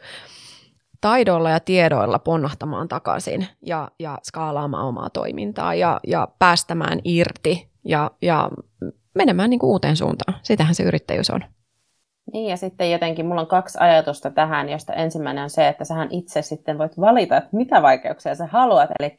A: taidoilla ja tiedoilla ponnahtamaan takaisin ja, ja skaalaamaan omaa toimintaa ja, ja päästämään irti ja, ja menemään niin kuin uuteen suuntaan. Sitähän se yrittäjyys on.
C: Niin, ja sitten jotenkin mulla on kaksi ajatusta tähän, josta ensimmäinen on se, että sähän itse sitten voit valita, että mitä vaikeuksia sä haluat. Eli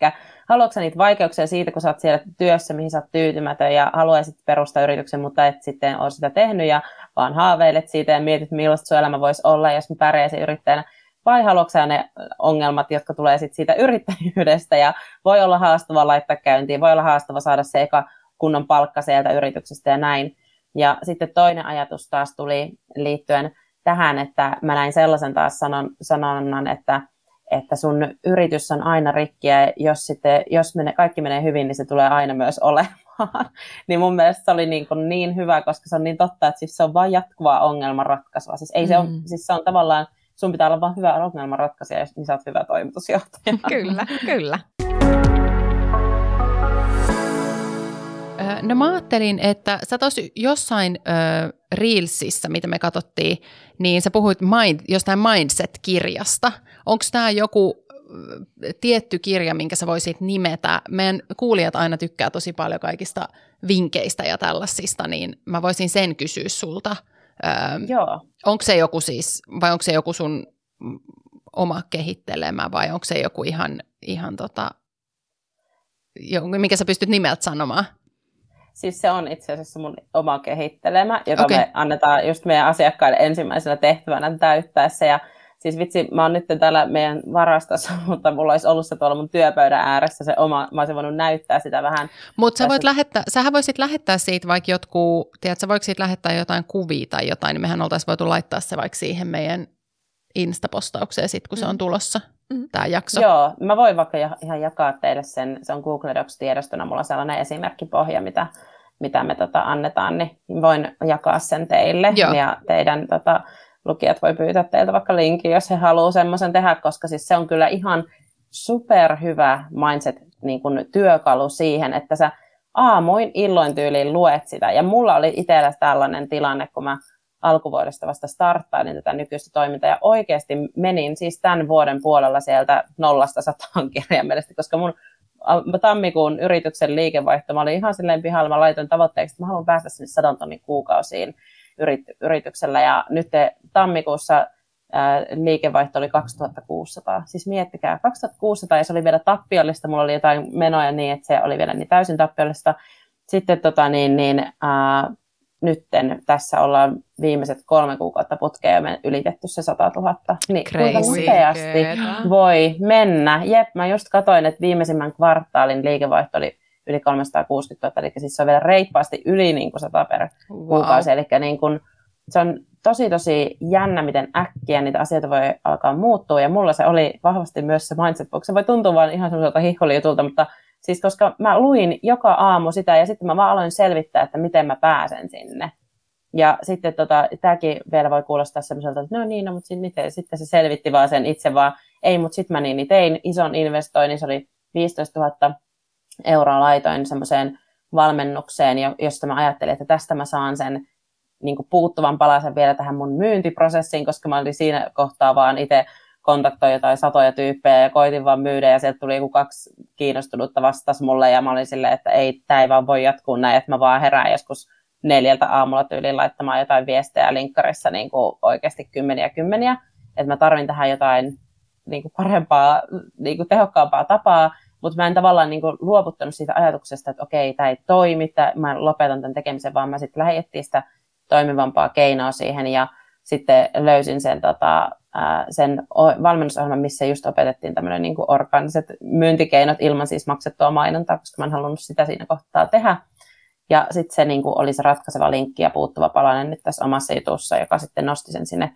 C: haluatko sä niitä vaikeuksia siitä, kun sä oot siellä työssä, mihin sä oot tyytymätön ja haluaisit perustaa yrityksen, mutta et sitten ole sitä tehnyt ja vaan haaveilet siitä ja mietit, millaista sun elämä voisi olla, jos mä pärjäisin yrittäjänä. Vai haluatko ne ongelmat, jotka tulee sitten siitä yrittäjyydestä ja voi olla haastava laittaa käyntiin, voi olla haastava saada se eka kunnon palkka sieltä yrityksestä ja näin. Ja sitten toinen ajatus taas tuli liittyen tähän, että mä näin sellaisen taas sanon, sanonnan, että, että sun yritys on aina rikki ja jos, sitten, jos mene, kaikki menee hyvin, niin se tulee aina myös olemaan. niin mun mielestä se oli niin, kuin niin hyvä, koska se on niin totta, että siis se on vain jatkuvaa ongelmanratkaisua. Siis, ei mm. se on, siis se on tavallaan, sun pitää olla vain hyvä ongelmanratkaisija, niin sä oot hyvä toimitusjohtaja.
A: kyllä, kyllä.
B: No mä ajattelin, että sä tos jossain äh, Reelsissa, mitä me katsottiin, niin sä puhuit mind, jostain Mindset-kirjasta. Onko tämä joku tietty kirja, minkä sä voisit nimetä? Meidän kuulijat aina tykkää tosi paljon kaikista vinkkeistä ja tällaisista, niin mä voisin sen kysyä sulta.
C: Öö, Joo.
B: Onko se joku siis, vai onko se joku sun oma kehittelemä, vai onko se joku ihan, ihan tota, mikä sä pystyt nimeltä sanomaan?
C: Siis se on itse asiassa mun oma kehittelemä, jota okay. me annetaan just meidän asiakkaille ensimmäisenä tehtävänä täyttäessä. Ja siis vitsi, mä oon nyt täällä meidän varastossa, mutta mulla olisi ollut se tuolla mun työpöydän ääressä se oma, mä olisin voinut näyttää sitä vähän.
B: Mutta sä voit lähettää, sähän voisit lähettää siitä vaikka jotkut, tiedätkö, voiko siitä lähettää jotain kuvia tai jotain, niin mehän oltaisiin voitu laittaa se vaikka siihen meidän Insta-postaukseen sit, kun mm. se on tulossa mm. tämä jakso.
C: Joo, mä voin vaikka ihan jakaa teille sen, se on Google Docs-tiedostona, mulla on sellainen esimerkkipohja, mitä, mitä me tota, annetaan, niin voin jakaa sen teille Joo. ja teidän tota, lukijat voi pyytää teiltä vaikka linkin, jos he haluaa semmoisen tehdä, koska siis se on kyllä ihan superhyvä mindset niin kun, työkalu siihen, että sä aamuin illoin tyyliin luet sitä. Ja mulla oli itsellä tällainen tilanne, kun mä alkuvuodesta vasta starttailin tätä nykyistä toimintaa ja oikeasti menin siis tämän vuoden puolella sieltä nollasta sataan kirjaimellisesti, koska mun tammikuun yrityksen liikevaihto, mä olin ihan silleen pihalla, mä laitoin tavoitteeksi, että mä haluan päästä sinne sadon tonnin kuukausiin yrityksellä ja nyt tammikuussa ää, liikevaihto oli 2600. Siis miettikää, 2600 ja se oli vielä tappiollista, mulla oli jotain menoja niin, että se oli vielä niin täysin tappiollista. Sitten tota, niin, niin, ää, nytten tässä ollaan viimeiset kolme kuukautta putkeen ja ylitetty se 100 000. Niin Crazy. kuinka nopeasti voi mennä. Jep, mä just katsoin, että viimeisimmän kvartaalin liikevaihto oli yli 360 000, eli siis se on vielä reippaasti yli niin kuin 100 per wow. kuukausi. Eli niin kuin, se on tosi tosi jännä, miten äkkiä niitä asioita voi alkaa muuttua. Ja mulla se oli vahvasti myös se mindset. Se voi tuntua vaan ihan semmoiselta hihkolijutulta, mutta siis koska mä luin joka aamu sitä ja sitten mä vaan aloin selvittää, että miten mä pääsen sinne. Ja sitten tota, tämäkin vielä voi kuulostaa semmoiselta, että no niin, no, mutta sitten, sitten se selvitti vaan sen itse vaan, ei, mutta sitten mä niin, niin tein ison investoinnin, se oli 15 000 euroa laitoin semmoiseen valmennukseen, josta mä ajattelin, että tästä mä saan sen niin puuttuvan palasen vielä tähän mun myyntiprosessiin, koska mä olin siinä kohtaa vaan itse kontaktoin jotain satoja tyyppejä ja koitin vaan myydä ja sieltä tuli joku kaksi kiinnostunutta vastas mulle ja mä olin silleen, että ei, tämä ei vaan voi jatkuu näin, että mä vaan herään joskus neljältä aamulla tyyliin laittamaan jotain viestejä linkkarissa niin kuin oikeasti kymmeniä kymmeniä, että mä tarvin tähän jotain niin kuin parempaa, niin kuin tehokkaampaa tapaa, mutta mä en tavallaan niin kuin luovuttanut siitä ajatuksesta, että okei, tämä ei toimi, että mä lopetan tämän tekemisen, vaan mä sitten lähdin sitä toimivampaa keinoa siihen ja sitten löysin sen, tota, sen valmennusohjelman, missä just opetettiin tämmöinen niin orgaaniset myyntikeinot ilman siis maksettua mainontaa, koska mä en halunnut sitä siinä kohtaa tehdä. Ja sitten se niin kuin oli se ratkaiseva linkki ja puuttuva palanen nyt tässä omassa jutussa, joka sitten nosti sen sinne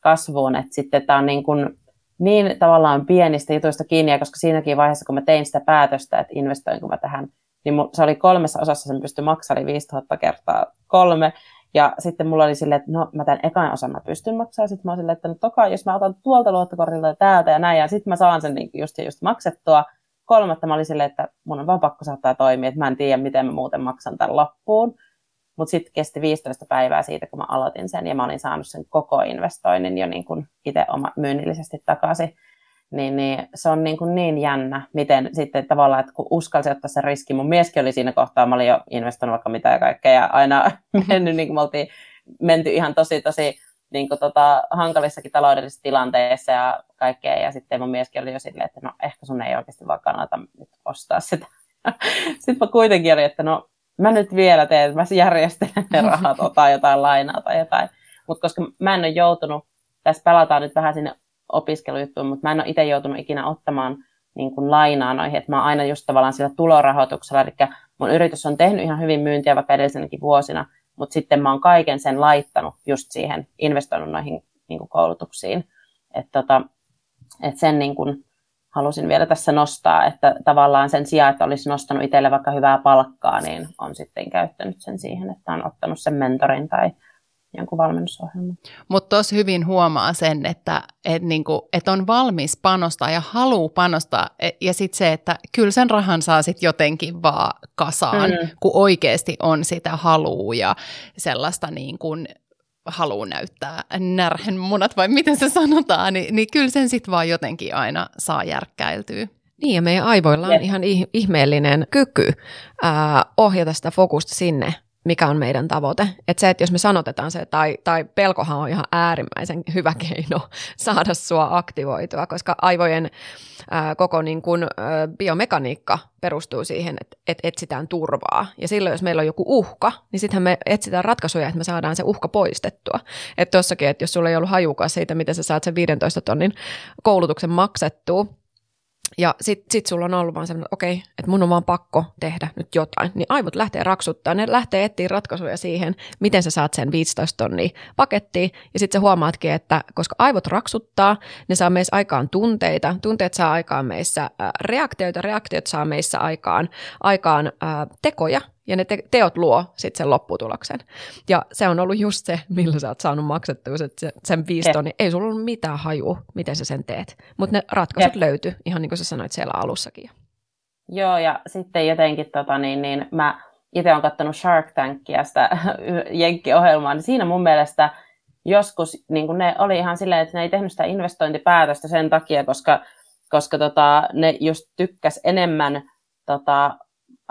C: kasvuun. Että sitten tämä on niin, kuin niin tavallaan pienistä jutuista kiinni, ja koska siinäkin vaiheessa, kun mä tein sitä päätöstä, että investoinko mä tähän, niin se oli kolmessa osassa, sen pystyi maksamaan 5000 kertaa kolme, ja sitten mulla oli silleen, että no mä tämän ekan osan mä pystyn maksamaan. Sitten mä olin silleen, että no toka, jos mä otan tuolta luottokortilta ja täältä ja näin, ja sitten mä saan sen niin just, just maksettua. Kolmatta mä olin silleen, että mun on vaan pakko saattaa toimia, että mä en tiedä, miten mä muuten maksan tämän loppuun. Mutta sitten kesti 15 päivää siitä, kun mä aloitin sen, ja mä olin saanut sen koko investoinnin jo niin kuin itse oma myynnillisesti takaisin niin, niin se on niin, kuin niin jännä, miten sitten tavallaan, että kun uskalsi ottaa sen riski, mun mieskin oli siinä kohtaa, mä olin jo investoinut vaikka mitä ja kaikkea, ja aina mennyt, niin kuin me oltiin menty ihan tosi, tosi niin kuin tota, hankalissakin taloudellisissa tilanteissa ja kaikkea, ja sitten mun mieskin oli jo silleen, että no ehkä sun ei oikeasti vaan kannata nyt ostaa sitä. sitten mä kuitenkin olin, että no mä nyt vielä teen, mä järjestelen ne rahat, otan jotain lainaa tai jotain. Mutta koska mä en ole joutunut, tässä pelataan nyt vähän sinne opiskelujuttuun, mutta mä en ole itse joutunut ikinä ottamaan niin kuin lainaa noihin, että mä oon aina just tavallaan sillä tulorahoituksella, eli mun yritys on tehnyt ihan hyvin myyntiä vaikka edellisenäkin vuosina, mutta sitten mä oon kaiken sen laittanut just siihen, investoinut noihin niin kuin koulutuksiin. Että tota, et sen niin kuin halusin vielä tässä nostaa, että tavallaan sen sijaan, että olisi nostanut itselle vaikka hyvää palkkaa, niin on sitten käyttänyt sen siihen, että on ottanut sen mentorin tai jonkun valmennusohjelman.
B: Mutta tuossa hyvin huomaa sen, että et niinku, et on valmis panostaa ja haluaa panostaa. E, ja sitten se, että kyllä sen rahan saa sitten jotenkin vaan kasaan, mm. kun oikeasti on sitä halua ja sellaista niin kuin haluaa näyttää närhen munat, vai miten se sanotaan, niin, niin kyllä sen sitten vaan jotenkin aina saa järkkäiltyä.
A: Niin, ja meidän aivoilla on ihan ihmeellinen kyky ää, ohjata sitä fokusta sinne, mikä on meidän tavoite. Että se, että jos me sanotetaan se, tai, tai pelkohan on ihan äärimmäisen hyvä keino saada sua aktivoitua, koska aivojen ää, koko niin kun, ää, biomekaniikka perustuu siihen, että, että etsitään turvaa. Ja silloin, jos meillä on joku uhka, niin sittenhän me etsitään ratkaisuja, että me saadaan se uhka poistettua. Että tossakin, että jos sulla ei ollut hajukaan siitä, miten sä saat sen 15 tonnin koulutuksen maksettua, ja sit, sit sulla on ollut vaan semmoinen, okei, että mun on vaan pakko tehdä nyt jotain. Niin aivot lähtee raksuttaa, ne lähtee etsiä ratkaisuja siihen, miten sä saat sen 15 tonnia pakettiin. Ja sitten sä huomaatkin, että koska aivot raksuttaa, ne saa meissä aikaan tunteita, tunteet saa aikaan meissä äh, reaktioita, reaktiot saa meissä aikaan, aikaan äh, tekoja, ja ne te- teot luo sitten sen lopputuloksen. Ja se on ollut just se, millä sä oot saanut maksettua sen, sen viisi tonni. Ei sulla ollut mitään haju, miten sä sen teet. Mutta ne ratkaisut löytyy, ihan niin kuin sä sanoit siellä alussakin.
C: Joo, ja sitten jotenkin tota, niin, niin mä itse olen katsonut Shark Tankia, sitä Jenkki-ohjelmaa, niin siinä mun mielestä joskus niin ne oli ihan silleen, että ne ei tehnyt sitä investointipäätöstä sen takia, koska, koska tota, ne just tykkäs enemmän tota,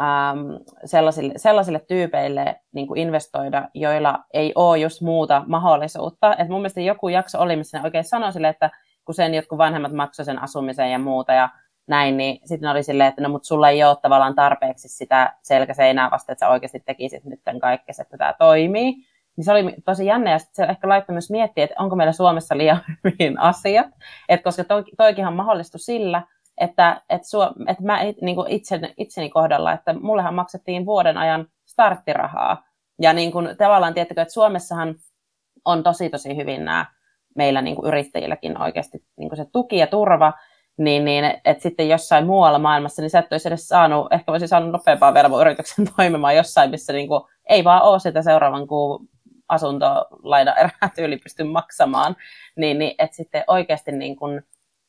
C: ähm, sellaisille, sellaisille tyypeille niin kuin investoida, joilla ei ole just muuta mahdollisuutta. Et mun mielestä joku jakso oli, missä ne oikein sanoi sille, että kun sen jotkut vanhemmat maksoivat sen asumisen ja muuta, ja näin, niin sitten oli silleen, että no mutta sulla ei ole tavallaan tarpeeksi sitä selkäseinää vasta, että sä oikeasti tekisit nyt kaikkea, että tämä toimii. Niin se oli tosi jännä ja se ehkä laittoi myös miettiä, että onko meillä Suomessa liian hyvin asiat, Et koska to, toikinhan mahdollistui sillä, että, että, suo, että mä niin kuin itseni, itseni kohdalla, että mullehan maksettiin vuoden ajan starttirahaa. Ja niin kuin, tavallaan tiettäkö, että Suomessahan on tosi tosi hyvin nämä meillä niin kuin yrittäjilläkin oikeasti niin kuin se tuki ja turva, niin, niin että sitten jossain muualla maailmassa, niin sä et olisi edes saanut, ehkä voisi saanut nopeampaa vielä yrityksen toimimaan jossain, missä niin kuin, ei vaan ole sitä seuraavan kuun asuntolaina erää tyyli pysty maksamaan, niin, niin että sitten oikeasti niin kuin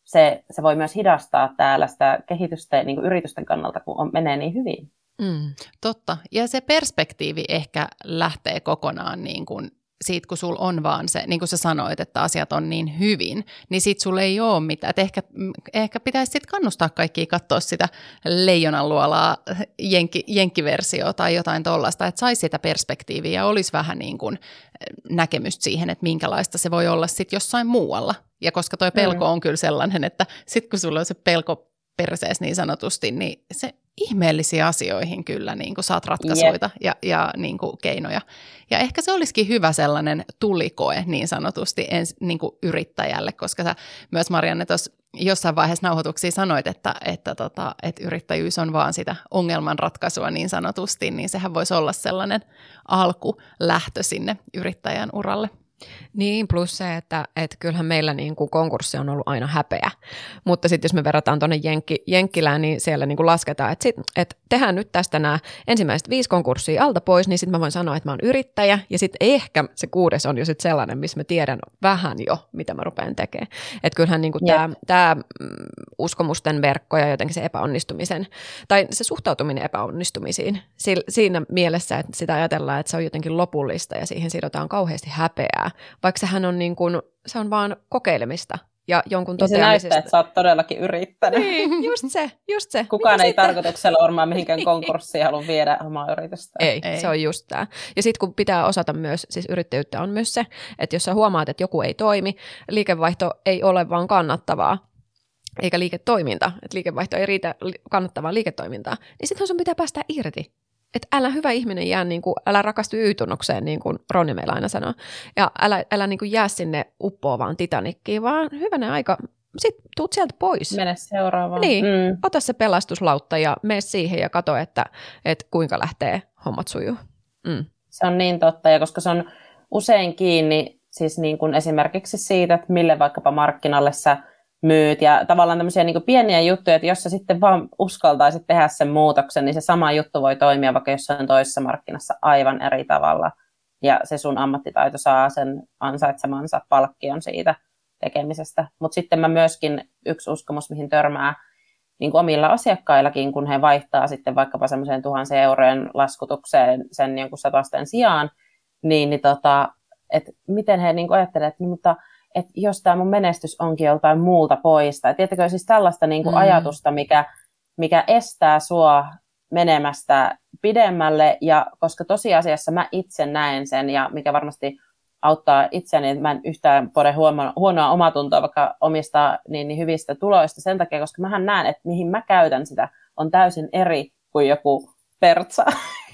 C: se, se voi myös hidastaa täällä sitä kehitystä niin kuin yritysten kannalta, kun on, menee niin hyvin.
B: Mm, totta. Ja se perspektiivi ehkä lähtee kokonaan niin kuin siitä, kun sulla on vaan se, niin kuin sä sanoit, että asiat on niin hyvin, niin sit sulla ei ole mitään. Et ehkä, ehkä pitäisi sitten kannustaa kaikkia katsoa sitä leijonan luolaa jenki, jenkkiversiota tai jotain tuollaista, että saisi sitä perspektiiviä ja olisi vähän niin kuin näkemystä siihen, että minkälaista se voi olla sitten jossain muualla. Ja koska tuo pelko mm. on kyllä sellainen, että sitten kun sulla on se pelko persees niin sanotusti, niin se ihmeellisiä asioihin kyllä niin kuin saat ratkaisuja yep. ja, ja niin kuin keinoja. Ja ehkä se olisikin hyvä sellainen tulikoe niin sanotusti ens, niin kuin yrittäjälle, koska sä myös Marianne tuossa jossain vaiheessa nauhoituksia sanoit, että, että, tota, että yrittäjyys on vaan sitä ongelmanratkaisua niin sanotusti, niin sehän voisi olla sellainen alkulähtö sinne yrittäjän uralle.
A: Niin, plus se, että, että kyllähän meillä niin kuin konkurssi on ollut aina häpeä. Mutta sitten jos me verrataan tuonne Jenkki, Jenkkilään, niin siellä niin kuin lasketaan, että, sit, että tehdään nyt tästä nämä ensimmäiset viisi konkurssia alta pois, niin sitten mä voin sanoa, että mä oon yrittäjä, ja sitten ehkä se kuudes on jo sitten sellainen, missä mä tiedän vähän jo, mitä mä rupean tekemään. Että kyllähän niin tämä, tämä mm, uskomusten verkko ja jotenkin se epäonnistumisen, tai se suhtautuminen epäonnistumisiin, siinä mielessä, että sitä ajatellaan, että se on jotenkin lopullista ja siihen sidotaan kauheasti häpeää, vaikka sehän on niin kuin, se on vaan kokeilemista ja jonkun
C: ja se näyttää, että sä oot todellakin yrittänyt.
A: Niin, just se, just se.
C: Kukaan Mitä ei sitten? tarkoituksella varmaan mihinkään niin. konkurssiin halua viedä omaa yritystä.
A: Ei, ei, se on just tämä. Ja sitten kun pitää osata myös, siis yrittäjyyttä on myös se, että jos sä huomaat, että joku ei toimi, liikevaihto ei ole vaan kannattavaa, eikä liiketoiminta, että liikevaihto ei riitä kannattavaa liiketoimintaa, niin sitten sun pitää päästä irti että älä hyvä ihminen jää, niin kuin, älä rakastu Y-tunnukseen, niin kuin Ronni meillä aina sanoo. Ja älä, älä niin kuin jää sinne uppoavaan Titanikkiin, vaan hyvänä aika, sit tuut sieltä pois.
C: Mene seuraavaan.
A: Niin, mm. ota se pelastuslautta ja mene siihen ja katso, että, että kuinka lähtee hommat sujuu. Mm.
C: Se on niin totta, ja koska se on usein kiinni siis niin kuin esimerkiksi siitä, että mille vaikkapa markkinalle sä myyt ja tavallaan tämmöisiä niin pieniä juttuja, että jos sä sitten vaan uskaltaisit tehdä sen muutoksen, niin se sama juttu voi toimia vaikka jossain toisessa markkinassa aivan eri tavalla ja se sun ammattitaito saa sen ansaitsemansa palkkion siitä tekemisestä. Mutta sitten mä myöskin, yksi uskomus, mihin törmää niin kuin omilla asiakkaillakin, kun he vaihtaa sitten vaikkapa semmoiseen tuhansien eurojen laskutukseen sen jonkun satasten sijaan, niin, niin tota, että miten he niin ajattelevat, että niin, mutta – että jos tämä mun menestys onkin joltain muulta pois. Tai tiettäkö siis tällaista niin kuin mm. ajatusta, mikä, mikä estää sua menemästä pidemmälle, ja koska tosiasiassa mä itse näen sen, ja mikä varmasti auttaa itseäni, että mä en yhtään pode huonoa, huonoa omatuntoa vaikka omista niin, niin hyvistä tuloista sen takia, koska mähän näen, että mihin mä käytän sitä, on täysin eri kuin joku pertsa,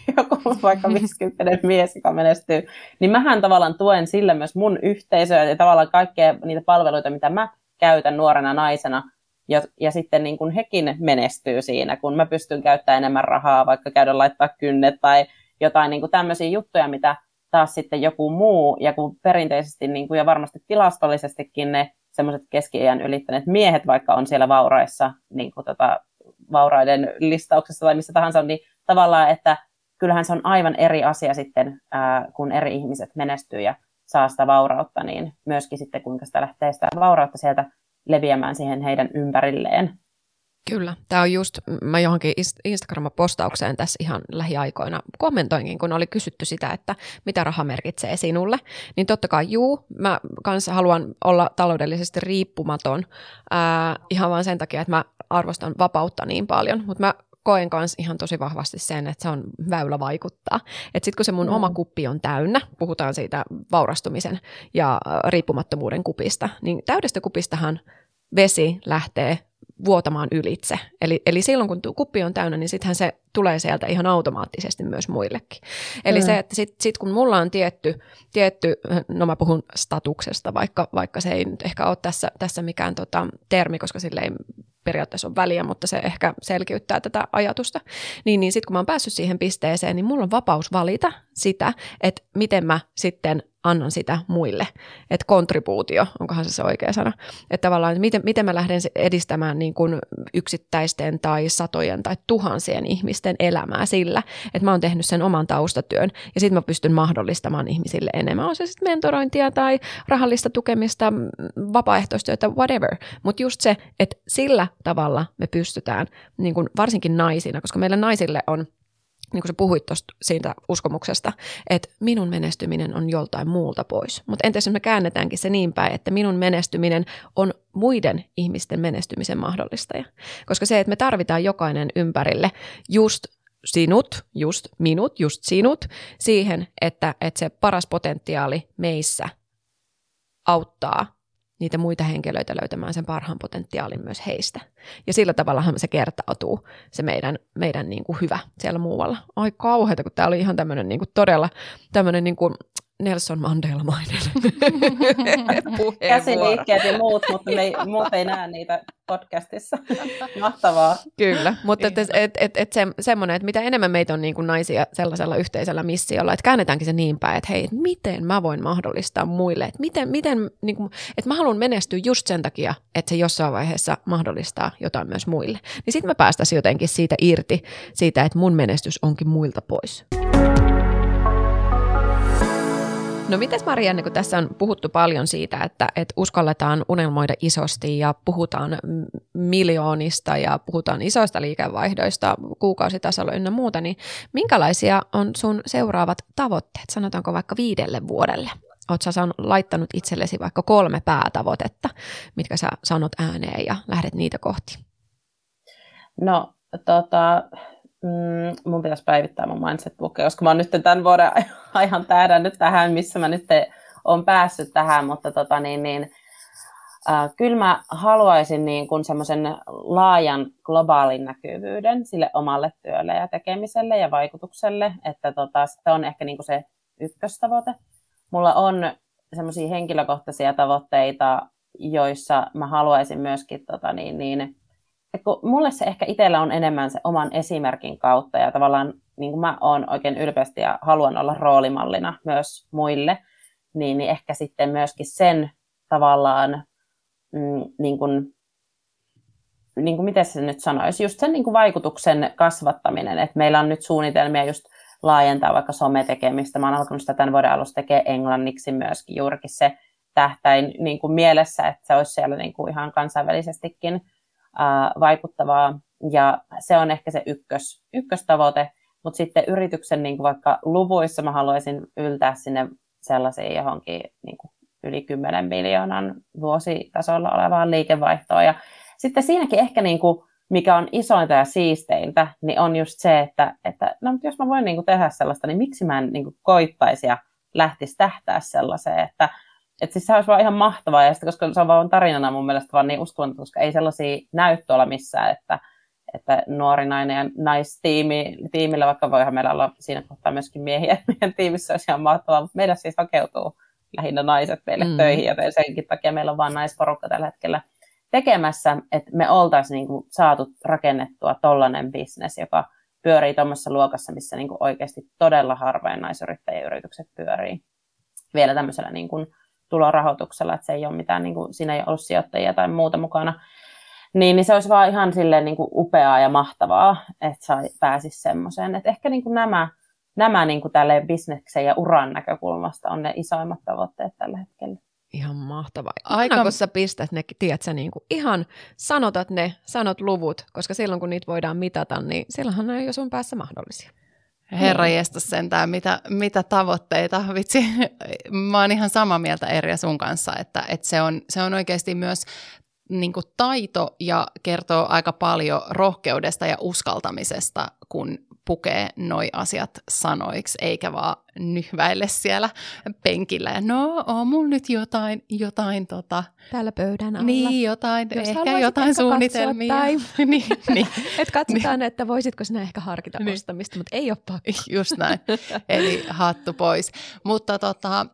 C: joku vaikka 50 mies, joka menestyy, niin mähän tavallaan tuen sillä myös mun yhteisöä ja tavallaan kaikkea niitä palveluita, mitä mä käytän nuorena naisena, ja, ja sitten niin kun hekin menestyy siinä, kun mä pystyn käyttämään enemmän rahaa, vaikka käydä laittaa kynnet tai jotain niin tämmöisiä juttuja, mitä taas sitten joku muu, ja kun perinteisesti niin kuin, ja varmasti tilastollisestikin ne semmoiset keski ylittäneet miehet, vaikka on siellä vauraissa, niin kuin tota, vauraiden listauksessa tai missä tahansa, niin tavallaan, että kyllähän se on aivan eri asia sitten, ää, kun eri ihmiset menestyy ja saa sitä vaurautta, niin myöskin sitten kuinka sitä lähtee sitä vaurautta sieltä leviämään siihen heidän ympärilleen.
A: Kyllä. Tämä on just, mä johonkin Instagram-postaukseen tässä ihan lähiaikoina kommentoinkin, kun oli kysytty sitä, että mitä raha merkitsee sinulle. Niin totta kai juu, mä kanssa haluan olla taloudellisesti riippumaton ää, ihan vain sen takia, että mä arvostan vapautta niin paljon, mutta mä koen kanssa ihan tosi vahvasti sen, että se on väylä vaikuttaa. Että sitten kun se mun mm. oma kuppi on täynnä, puhutaan siitä vaurastumisen ja riippumattomuuden kupista, niin täydestä kupistahan vesi lähtee vuotamaan ylitse. Eli, eli silloin kun kuppi on täynnä, niin sittenhän se tulee sieltä ihan automaattisesti myös muillekin. Eli mm. se, että sitten sit kun mulla on tietty, tietty, no mä puhun statuksesta, vaikka, vaikka se ei nyt ehkä ole tässä, tässä mikään tota, termi, koska sille ei periaatteessa ole väliä, mutta se ehkä selkiyttää tätä ajatusta. Niin, niin sitten kun mä oon päässyt siihen pisteeseen, niin mulla on vapaus valita sitä, että miten mä sitten annan sitä muille. Että kontribuutio, onkohan se se oikea sana. Että tavallaan, että miten, miten mä lähden edistämään niin kuin yksittäisten tai satojen tai tuhansien ihmisten elämää sillä, että mä oon tehnyt sen oman taustatyön ja sitten mä pystyn mahdollistamaan ihmisille enemmän. On se sitten mentorointia tai rahallista tukemista, vapaaehtoistyötä, whatever. Mutta just se, että sillä tavalla me pystytään, niin kuin varsinkin naisina, koska meillä naisille on – niin kuin sä puhuit tosta, siitä uskomuksesta, että minun menestyminen on joltain muulta pois. Mutta entäs me käännetäänkin se niin päin, että minun menestyminen on muiden ihmisten menestymisen mahdollistaja. Koska se, että me tarvitaan jokainen ympärille just sinut, just minut, just sinut, siihen, että, että se paras potentiaali meissä auttaa niitä muita henkilöitä löytämään sen parhaan potentiaalin myös heistä. Ja sillä tavallahan se kertautuu, se meidän, meidän niin kuin hyvä siellä muualla. Ai kauheita, kun tämä oli ihan tämmöinen niin kuin todella tämmöinen niin kuin Nelson Mandela-mainen
C: Käsiliikkeet ja muut, mutta me ei, muut ei näe niitä podcastissa. Mahtavaa.
A: Kyllä, mutta et, et, et, et se, semmoinen, että mitä enemmän meitä on niin kuin naisia sellaisella yhteisellä missiolla, että käännetäänkin se niin päin, että hei, miten mä voin mahdollistaa muille, että miten, miten niin kuin, että mä haluan menestyä just sen takia, että se jossain vaiheessa mahdollistaa jotain myös muille. Niin sitten me päästäisiin jotenkin siitä irti, siitä, että mun menestys onkin muilta pois. No mites Marianne, kun tässä on puhuttu paljon siitä, että, että uskalletaan unelmoida isosti ja puhutaan miljoonista ja puhutaan isoista liikevaihdoista kuukausitasolla ynnä muuta, niin minkälaisia on sun seuraavat tavoitteet, sanotaanko vaikka viidelle vuodelle? Oletko sä laittanut itsellesi vaikka kolme päätavoitetta, mitkä sä sanot ääneen ja lähdet niitä kohti?
C: No tota, mm, mun pitäisi päivittää mun mindset bookia, koska mä oon nyt tämän vuoden ihan tähdännyt tähän, missä mä nyt on päässyt tähän, mutta tota niin, niin äh, kyllä mä haluaisin niin kuin semmoisen laajan globaalin näkyvyyden sille omalle työlle ja tekemiselle ja vaikutukselle, että tota, se on ehkä niin kuin se ykköstavoite. Mulla on semmoisia henkilökohtaisia tavoitteita, joissa mä haluaisin myöskin tota niin, niin, että kun mulle se ehkä itsellä on enemmän se oman esimerkin kautta ja tavallaan niin kuin mä oon oikein ylpeästi ja haluan olla roolimallina myös muille, niin, niin ehkä sitten myöskin sen tavallaan, mm, niin kuin, niin kuin miten se nyt sanoisi, just sen niin kuin vaikutuksen kasvattaminen, että meillä on nyt suunnitelmia just laajentaa vaikka sometekemistä. Mä oon alkanut sitä tämän vuoden alusta tekemään englanniksi myöskin juurikin se tähtäin niin kuin mielessä, että se olisi siellä niin kuin ihan kansainvälisestikin vaikuttavaa. Ja se on ehkä se ykkös, ykköstavoite. Mutta sitten yrityksen niin vaikka luvuissa mä haluaisin yltää sinne sellaisiin johonkin niin yli 10 miljoonan vuositasolla olevaan liikevaihtoon. Ja sitten siinäkin ehkä niin kuin, mikä on isointa ja siisteintä, niin on just se, että, että no, jos mä voin niin kuin tehdä sellaista, niin miksi mä en niin kuin koittaisi ja lähtisi tähtää sellaiseen, että että siis se olisi vaan ihan mahtavaa, ja sitten, koska se on vaan tarinana mun mielestä vaan niin uskomaton, koska ei sellaisia näy tuolla missään, että, että nuori nainen ja naistiimi, tiimillä, vaikka voihan meillä olla siinä kohtaa myöskin miehiä, meidän tiimissä olisi ihan mahtavaa, mutta meidän siis hakeutuu lähinnä naiset meille mm. töihin, joten senkin takia meillä on vain naisporukka tällä hetkellä tekemässä, että me oltaisiin niin kuin saatu rakennettua tollainen bisnes, joka pyörii tuommoisessa luokassa, missä niin kuin oikeasti todella harvoin naisyrittäjäyritykset pyörii vielä tämmöisellä niin kuin tulorahoituksella, että se ei ole mitään, niin kuin, siinä ei ollut sijoittajia tai muuta mukana. Niin, niin se olisi vaan ihan silleen niin kuin upeaa ja mahtavaa, että sai, pääsisi semmoiseen. Että ehkä niin kuin nämä, nämä niin kuin tälle bisneksen ja uran näkökulmasta on ne isoimmat tavoitteet tällä hetkellä.
A: Ihan mahtavaa. Aika kun sä pistät ne, tiedätkö, niin kuin ihan sanotat ne, sanot luvut, koska silloin kun niitä voidaan mitata, niin silloinhan ne on jo sun päässä mahdollisia.
B: Herra niin. jästä sentään, mitä, mitä tavoitteita. Vitsi, mä oon ihan samaa mieltä Erja sun kanssa, että, että se, on, se on oikeasti myös niin taito ja kertoo aika paljon rohkeudesta ja uskaltamisesta, kun pukee noi asiat sanoiksi, eikä vaan nyhväille siellä penkillä. Ja no, on mulla nyt jotain, jotain tota...
A: Täällä pöydän alla.
B: Niin, jotain, Jos ehkä jotain ehkä suunnitelmia. Tai...
A: niin, niin. Et katsotaan, niin. että voisitko sinä ehkä harkita niin. ostamista, mutta ei ole pakko.
B: Just näin. Eli hattu pois. Mutta tota,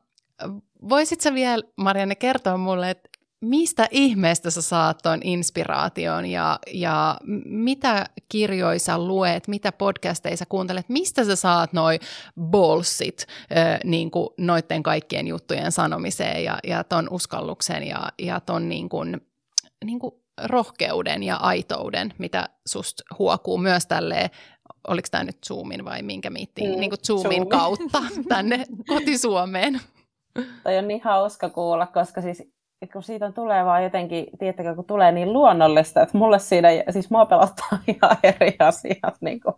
B: voisitko vielä, Marianne, kertoa mulle, että mistä ihmeestä sä saat tuon inspiraation ja, ja mitä kirjoja sä luet, mitä podcasteja sä kuuntelet, mistä sä saat noi bolsit äh, niin kuin noiden kaikkien juttujen sanomiseen ja, ja ton uskalluksen ja, ja ton niin kuin, niin kuin rohkeuden ja aitouden, mitä susta huokuu myös tälleen oliko tämä nyt Zoomin vai minkä miittiin, mm, niin kuin Zoomin Zoom. kautta tänne kotisuomeen.
C: Toi on niin hauska kuulla, koska siis kun siitä tulee vaan jotenkin, tiedättekö, kun tulee niin luonnollista, että mulle siinä, siis mua pelottaa ihan eri asiat niin kuin,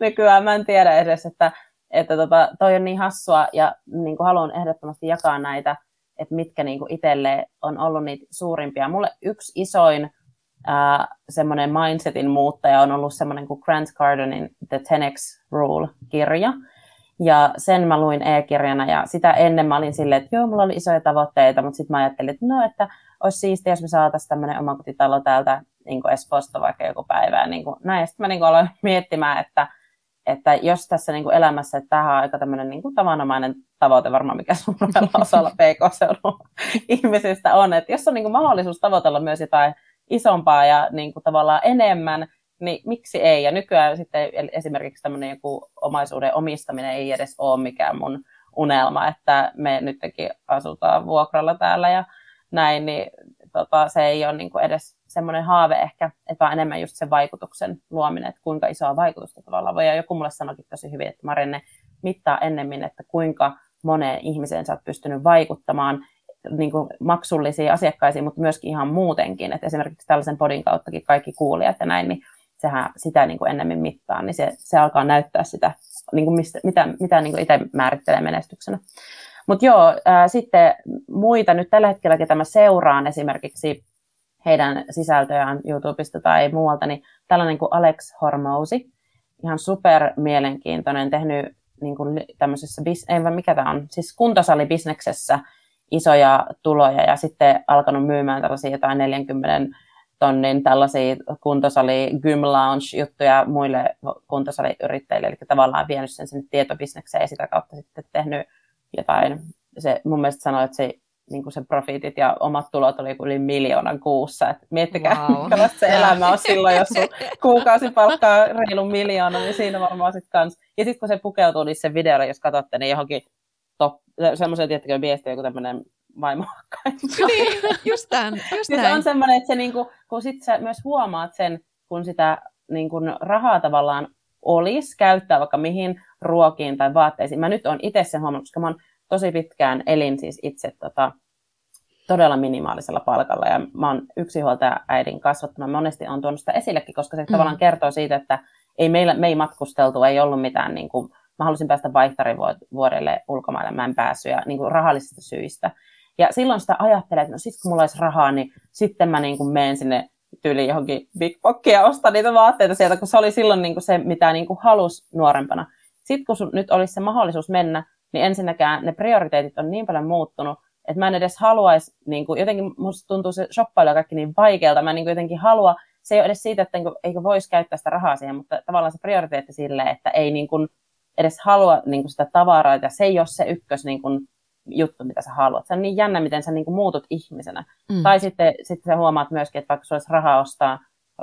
C: nykyään. Mä en tiedä edes, että, että tota, toi on niin hassua ja niin kuin haluan ehdottomasti jakaa näitä, että mitkä niin kuin itselle on ollut niitä suurimpia. Mulle yksi isoin semmoinen mindsetin muuttaja on ollut semmoinen kuin Grant Cardonin The 10X Rule-kirja, ja sen mä luin e-kirjana ja sitä ennen mä olin silleen, että joo, mulla oli isoja tavoitteita, mutta sitten mä ajattelin, että no, että olisi siistiä, jos me saataisiin tämmöinen omakotitalo täältä niin Espoosta vaikka joku päivä. Niin kuin, näin. Sitten mä niin kuin aloin miettimään, että, että jos tässä niin kuin elämässä, että tähän on aika tämmöinen niin kuin tavanomainen tavoite varmaan, mikä suurella osalla pk-seudun ihmisistä on, että jos on niin kuin mahdollisuus tavoitella myös jotain isompaa ja niin kuin tavallaan enemmän, niin miksi ei? Ja nykyään sitten esimerkiksi tämmöinen joku omaisuuden omistaminen ei edes ole mikään mun unelma, että me nytkin asutaan vuokralla täällä ja näin, niin tota, se ei ole niin kuin edes semmoinen haave ehkä, että vaan enemmän just sen vaikutuksen luominen, että kuinka isoa vaikutusta tavallaan voi. Ja joku mulle sanoikin tosi hyvin, että Marinne mittaa ennemmin, että kuinka moneen ihmiseen sä oot pystynyt vaikuttamaan niin kuin maksullisiin asiakkaisiin, mutta myöskin ihan muutenkin. Että esimerkiksi tällaisen podin kauttakin kaikki kuulijat ja näin, niin sehän sitä niin kuin ennemmin mittaa, niin se, se alkaa näyttää sitä, niin kuin mistä, mitä, mitä niin kuin itse määrittelee menestyksenä. Mutta joo, ää, sitten muita nyt tällä hetkellä, ketä mä seuraan esimerkiksi heidän sisältöjään YouTubesta tai muualta, niin tällainen kuin Alex Hormousi, ihan super mielenkiintoinen, tehnyt niin kuin tämmöisessä, ei mikä tämä on, siis kuntosalibisneksessä isoja tuloja ja sitten alkanut myymään tällaisia jotain 40 tonnin tällaisia kuntosali gym lounge juttuja muille kuntosaliyrittäjille, eli tavallaan vienyt sen sinne tietobisnekseen ja sitä kautta sitten tehnyt jotain, se mun mielestä sanoi, että se niin kuin se profiitit ja omat tulot oli yli miljoonan kuussa. Et miettikää, wow. minkälaista se elämä on silloin, jos sun kuukausi palkkaa reilun miljoona, niin siinä varmaan sitten kans. Ja sitten kun se pukeutuu niin se jos katsotte, niin johonkin top, semmoisen, tiettäkö, viestiä joku tämmöinen vaimohakkain.
A: niin, just tämän, just
C: niin se on semmoinen, että se niinku, kun sit sä myös huomaat sen, kun sitä niinku, rahaa tavallaan olisi käyttää vaikka mihin ruokiin tai vaatteisiin. Mä nyt on itse sen huomannut, koska mä oon tosi pitkään elin siis itse tota, todella minimaalisella palkalla ja mä oon yksinhuoltaja äidin kasvattama. Monesti on tuonut sitä esillekin, koska se mm. tavallaan kertoo siitä, että ei meillä, me ei matkusteltu, ei ollut mitään niin kuin, mä halusin päästä vaihtarivuodelle ulkomaille, mä en päässyt ja niin kuin rahallisista syistä. Ja silloin sitä ajattelee, että no sit kun mulla olisi rahaa, niin sitten mä niin kuin menen sinne tyyliin johonkin Big Bockiin ja ostan niitä vaatteita sieltä, kun se oli silloin niin kuin se, mitä niin kuin halusi nuorempana. Sitten kun sun nyt olisi se mahdollisuus mennä, niin ensinnäkään ne prioriteetit on niin paljon muuttunut, että mä en edes haluaisi, niin kuin, jotenkin musta tuntuu se shoppailu ja kaikki niin vaikealta, mä en niin kuin jotenkin halua, se ei ole edes siitä, että niin kuin, eikö voisi käyttää sitä rahaa siihen, mutta tavallaan se prioriteetti sille, että ei niin kuin, edes halua niin kuin sitä tavaraa, ja se ei ole se ykkös niin kuin, juttu, mitä sä haluat. Se on niin jännä, miten sä niin kuin muutut ihmisenä. Mm. Tai sitten, sitten sä huomaat myöskin, että vaikka sulla olisi rahaa ostaa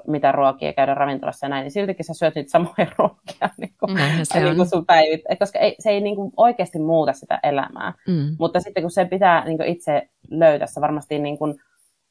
C: mitä ruokia käydä ravintolassa ja näin, niin siltikin sä syöt niitä samoja ruokia niin kuin, se niin kuin sun päivit, koska ei, se ei niin kuin oikeasti muuta sitä elämää. Mm. Mutta sitten kun se pitää niin kuin itse löytää, se varmasti niin kuin,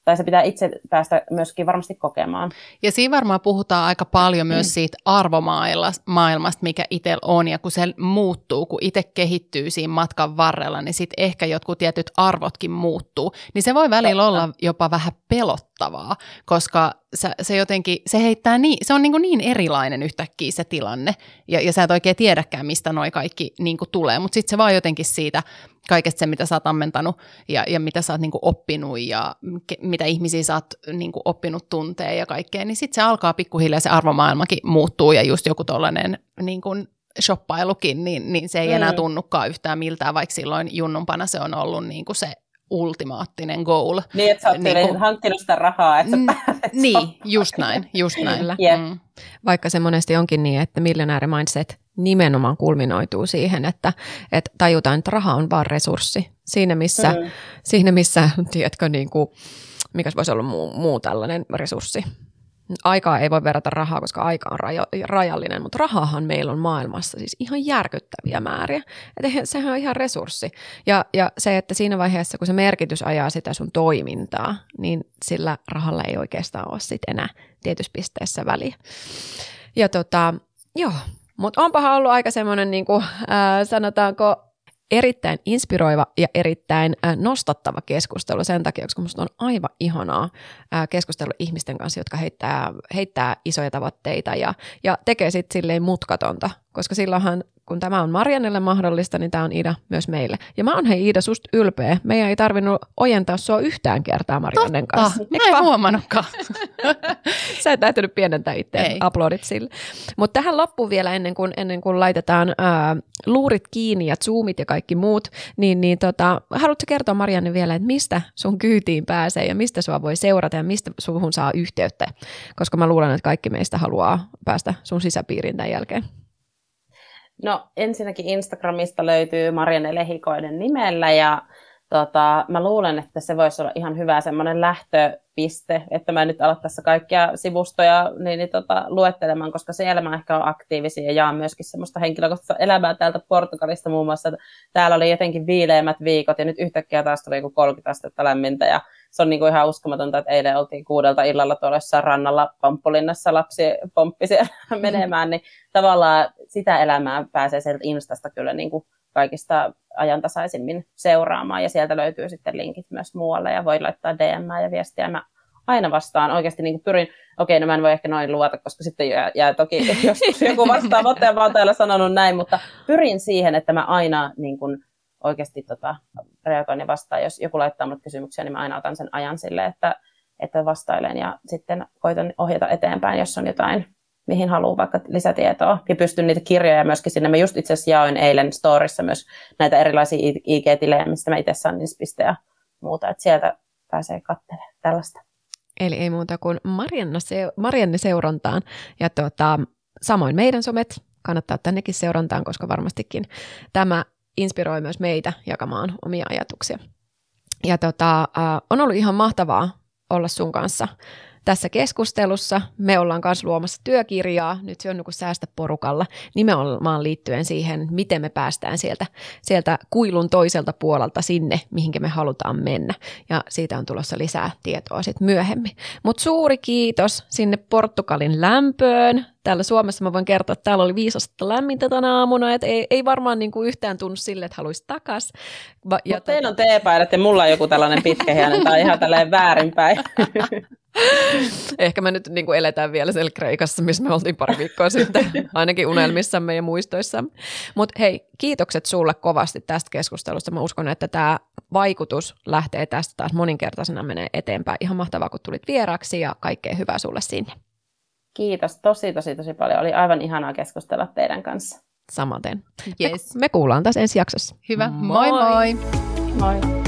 C: tai se pitää itse päästä myöskin varmasti kokemaan.
B: Ja siinä varmaan puhutaan aika paljon myös mm. siitä arvomaailmasta, mikä itsellä on, ja kun se muuttuu, kun itse kehittyy siinä matkan varrella, niin sitten ehkä jotkut tietyt arvotkin muuttuu. Niin se voi välillä Totta. olla jopa vähän pelottavaa, koska se, se jotenkin, se heittää niin, se on niin, niin erilainen yhtäkkiä se tilanne, ja, ja sä et oikein tiedäkään, mistä noi kaikki niin tulee, mutta sitten se vaan jotenkin siitä kaikesta se, mitä sä oot ammentanut ja, ja mitä sä oot niin kuin oppinut ja ke, mitä ihmisiä sä oot niin kuin oppinut tuntee ja kaikkea, niin sitten se alkaa pikkuhiljaa se arvomaailmakin muuttuu ja just joku tollainen niin kuin shoppailukin, niin, niin se ei mm. enää tunnukaan yhtään miltään, vaikka silloin junnumpana se on ollut niin kuin se ultimaattinen goal.
C: Niin, että sä oot niin kun... hankkinut sitä rahaa, että sä pääset
B: Niin, just näin, just näin.
A: Yep. Mm. Vaikka se monesti onkin niin, että miljonääri mindset nimenomaan kulminoituu siihen, että, että tajutaan, että raha on vain resurssi. Siinä missä, mm. siinä missä tiedätkö, niin kuin, mikä voisi olla muu, muu tällainen resurssi, aikaa ei voi verrata rahaa, koska aika on rajo, rajallinen, mutta rahahan meillä on maailmassa siis ihan järkyttäviä määriä. Että sehän on ihan resurssi. Ja, ja se, että siinä vaiheessa, kun se merkitys ajaa sitä sun toimintaa, niin sillä rahalla ei oikeastaan ole sitten enää tietyssä pisteessä väliä. Ja tota, joo, mutta onpahan ollut aika semmoinen, niin äh, sanotaanko, erittäin inspiroiva ja erittäin äh, nostattava keskustelu. Sen takia, koska minusta on aivan ihanaa äh, keskustella ihmisten kanssa, jotka heittää, heittää isoja tavoitteita ja, ja tekee sitten silleen mutkatonta, koska silloinhan kun tämä on Marianelle mahdollista, niin tämä on Ida myös meille. Ja mä oon hei Ida susta ylpeä. Meidän ei tarvinnut ojentaa sua yhtään kertaa Mariannen
B: Totta.
A: kanssa.
B: Mä en huomannutkaan.
A: Sä et lähtenyt pienentää itseä, aplodit sille. Mutta tähän loppuun vielä ennen kuin, ennen kuin laitetaan ää, luurit kiinni ja zoomit ja kaikki muut, niin, niin tota, haluatko kertoa Marianne vielä, että mistä sun kyytiin pääsee ja mistä sua voi seurata ja mistä suhun saa yhteyttä? Koska mä luulen, että kaikki meistä haluaa päästä sun sisäpiiriin tämän jälkeen.
C: No ensinnäkin Instagramista löytyy Marianne Lehikoinen nimellä ja tota, mä luulen, että se voisi olla ihan hyvä semmoinen lähtöpiste, että mä nyt ala tässä kaikkia sivustoja niin, niin, tota, luettelemaan, koska siellä mä ehkä on aktiivisia ja jaan myöskin semmoista henkilökohtaista elämää täältä Portugalista muun muassa. Täällä oli jotenkin viileämmät viikot ja nyt yhtäkkiä taas tuli joku 30 astetta lämmintä ja se on niin kuin ihan uskomatonta, että eilen oltiin kuudelta illalla tuolla rannalla Pomppulinnassa lapsi pomppi menemään, niin tavallaan sitä elämää pääsee sieltä Instasta kyllä niin kuin kaikista ajantasaisimmin seuraamaan ja sieltä löytyy sitten linkit myös muualle ja voi laittaa DM ja viestiä. Mä aina vastaan oikeasti niin pyrin, okei, no mä en voi ehkä noin luota, koska sitten jää, jää toki joskus joku vastaa, mutta mä oon täällä sanonut näin, mutta pyrin siihen, että mä aina niin kuin, oikeasti tota, reagoin ja vastaan. Jos joku laittaa mulle kysymyksiä, niin mä aina otan sen ajan sille, että, että vastailen ja sitten koitan ohjata eteenpäin, jos on jotain, mihin haluaa vaikka lisätietoa. Ja pystyn niitä kirjoja myöskin sinne. Mä just itse asiassa jaoin eilen storissa myös näitä erilaisia IG-tilejä, mistä mä itse saan inspistä ja muuta. Että sieltä pääsee katselemaan tällaista.
A: Eli ei muuta kuin Marianne, se- Marianne seurantaan. Ja tuota, samoin meidän somet, kannattaa ottaa nekin seurantaan, koska varmastikin tämä inspiroi myös meitä jakamaan omia ajatuksia. Ja tota, äh, on ollut ihan mahtavaa olla sun kanssa tässä keskustelussa. Me ollaan myös luomassa työkirjaa, nyt se on niin säästä porukalla, nimenomaan liittyen siihen, miten me päästään sieltä, sieltä kuilun toiselta puolelta sinne, mihinkä me halutaan mennä. Ja siitä on tulossa lisää tietoa sitten myöhemmin. Mutta suuri kiitos sinne Portugalin lämpöön. Täällä Suomessa mä voin kertoa, että täällä oli viisasta lämmintä tänä aamuna, että ei, ei varmaan niin kuin yhtään tunnu sille, että haluaisi takas.
C: Mutta teillä on teepaidat ja mulla on joku tällainen pitkähiäinen tai ihan tälleen väärinpäin.
A: Ehkä me nyt niin kuin eletään vielä siellä Kreikassa, missä me oltiin pari viikkoa sitten, ainakin unelmissamme ja muistoissamme. Mutta hei, kiitokset sulle kovasti tästä keskustelusta. Mä uskon, että tämä vaikutus lähtee tästä taas moninkertaisena menee eteenpäin. Ihan mahtavaa, kun tulit vieraksi ja kaikkea hyvää sulle sinne.
C: Kiitos tosi, tosi, tosi paljon. Oli aivan ihanaa keskustella teidän kanssa.
A: Samaten.
B: Yes.
A: Me, me kuullaan taas ensi jaksossa.
B: Hyvä. Moi moi!
C: Moi! moi.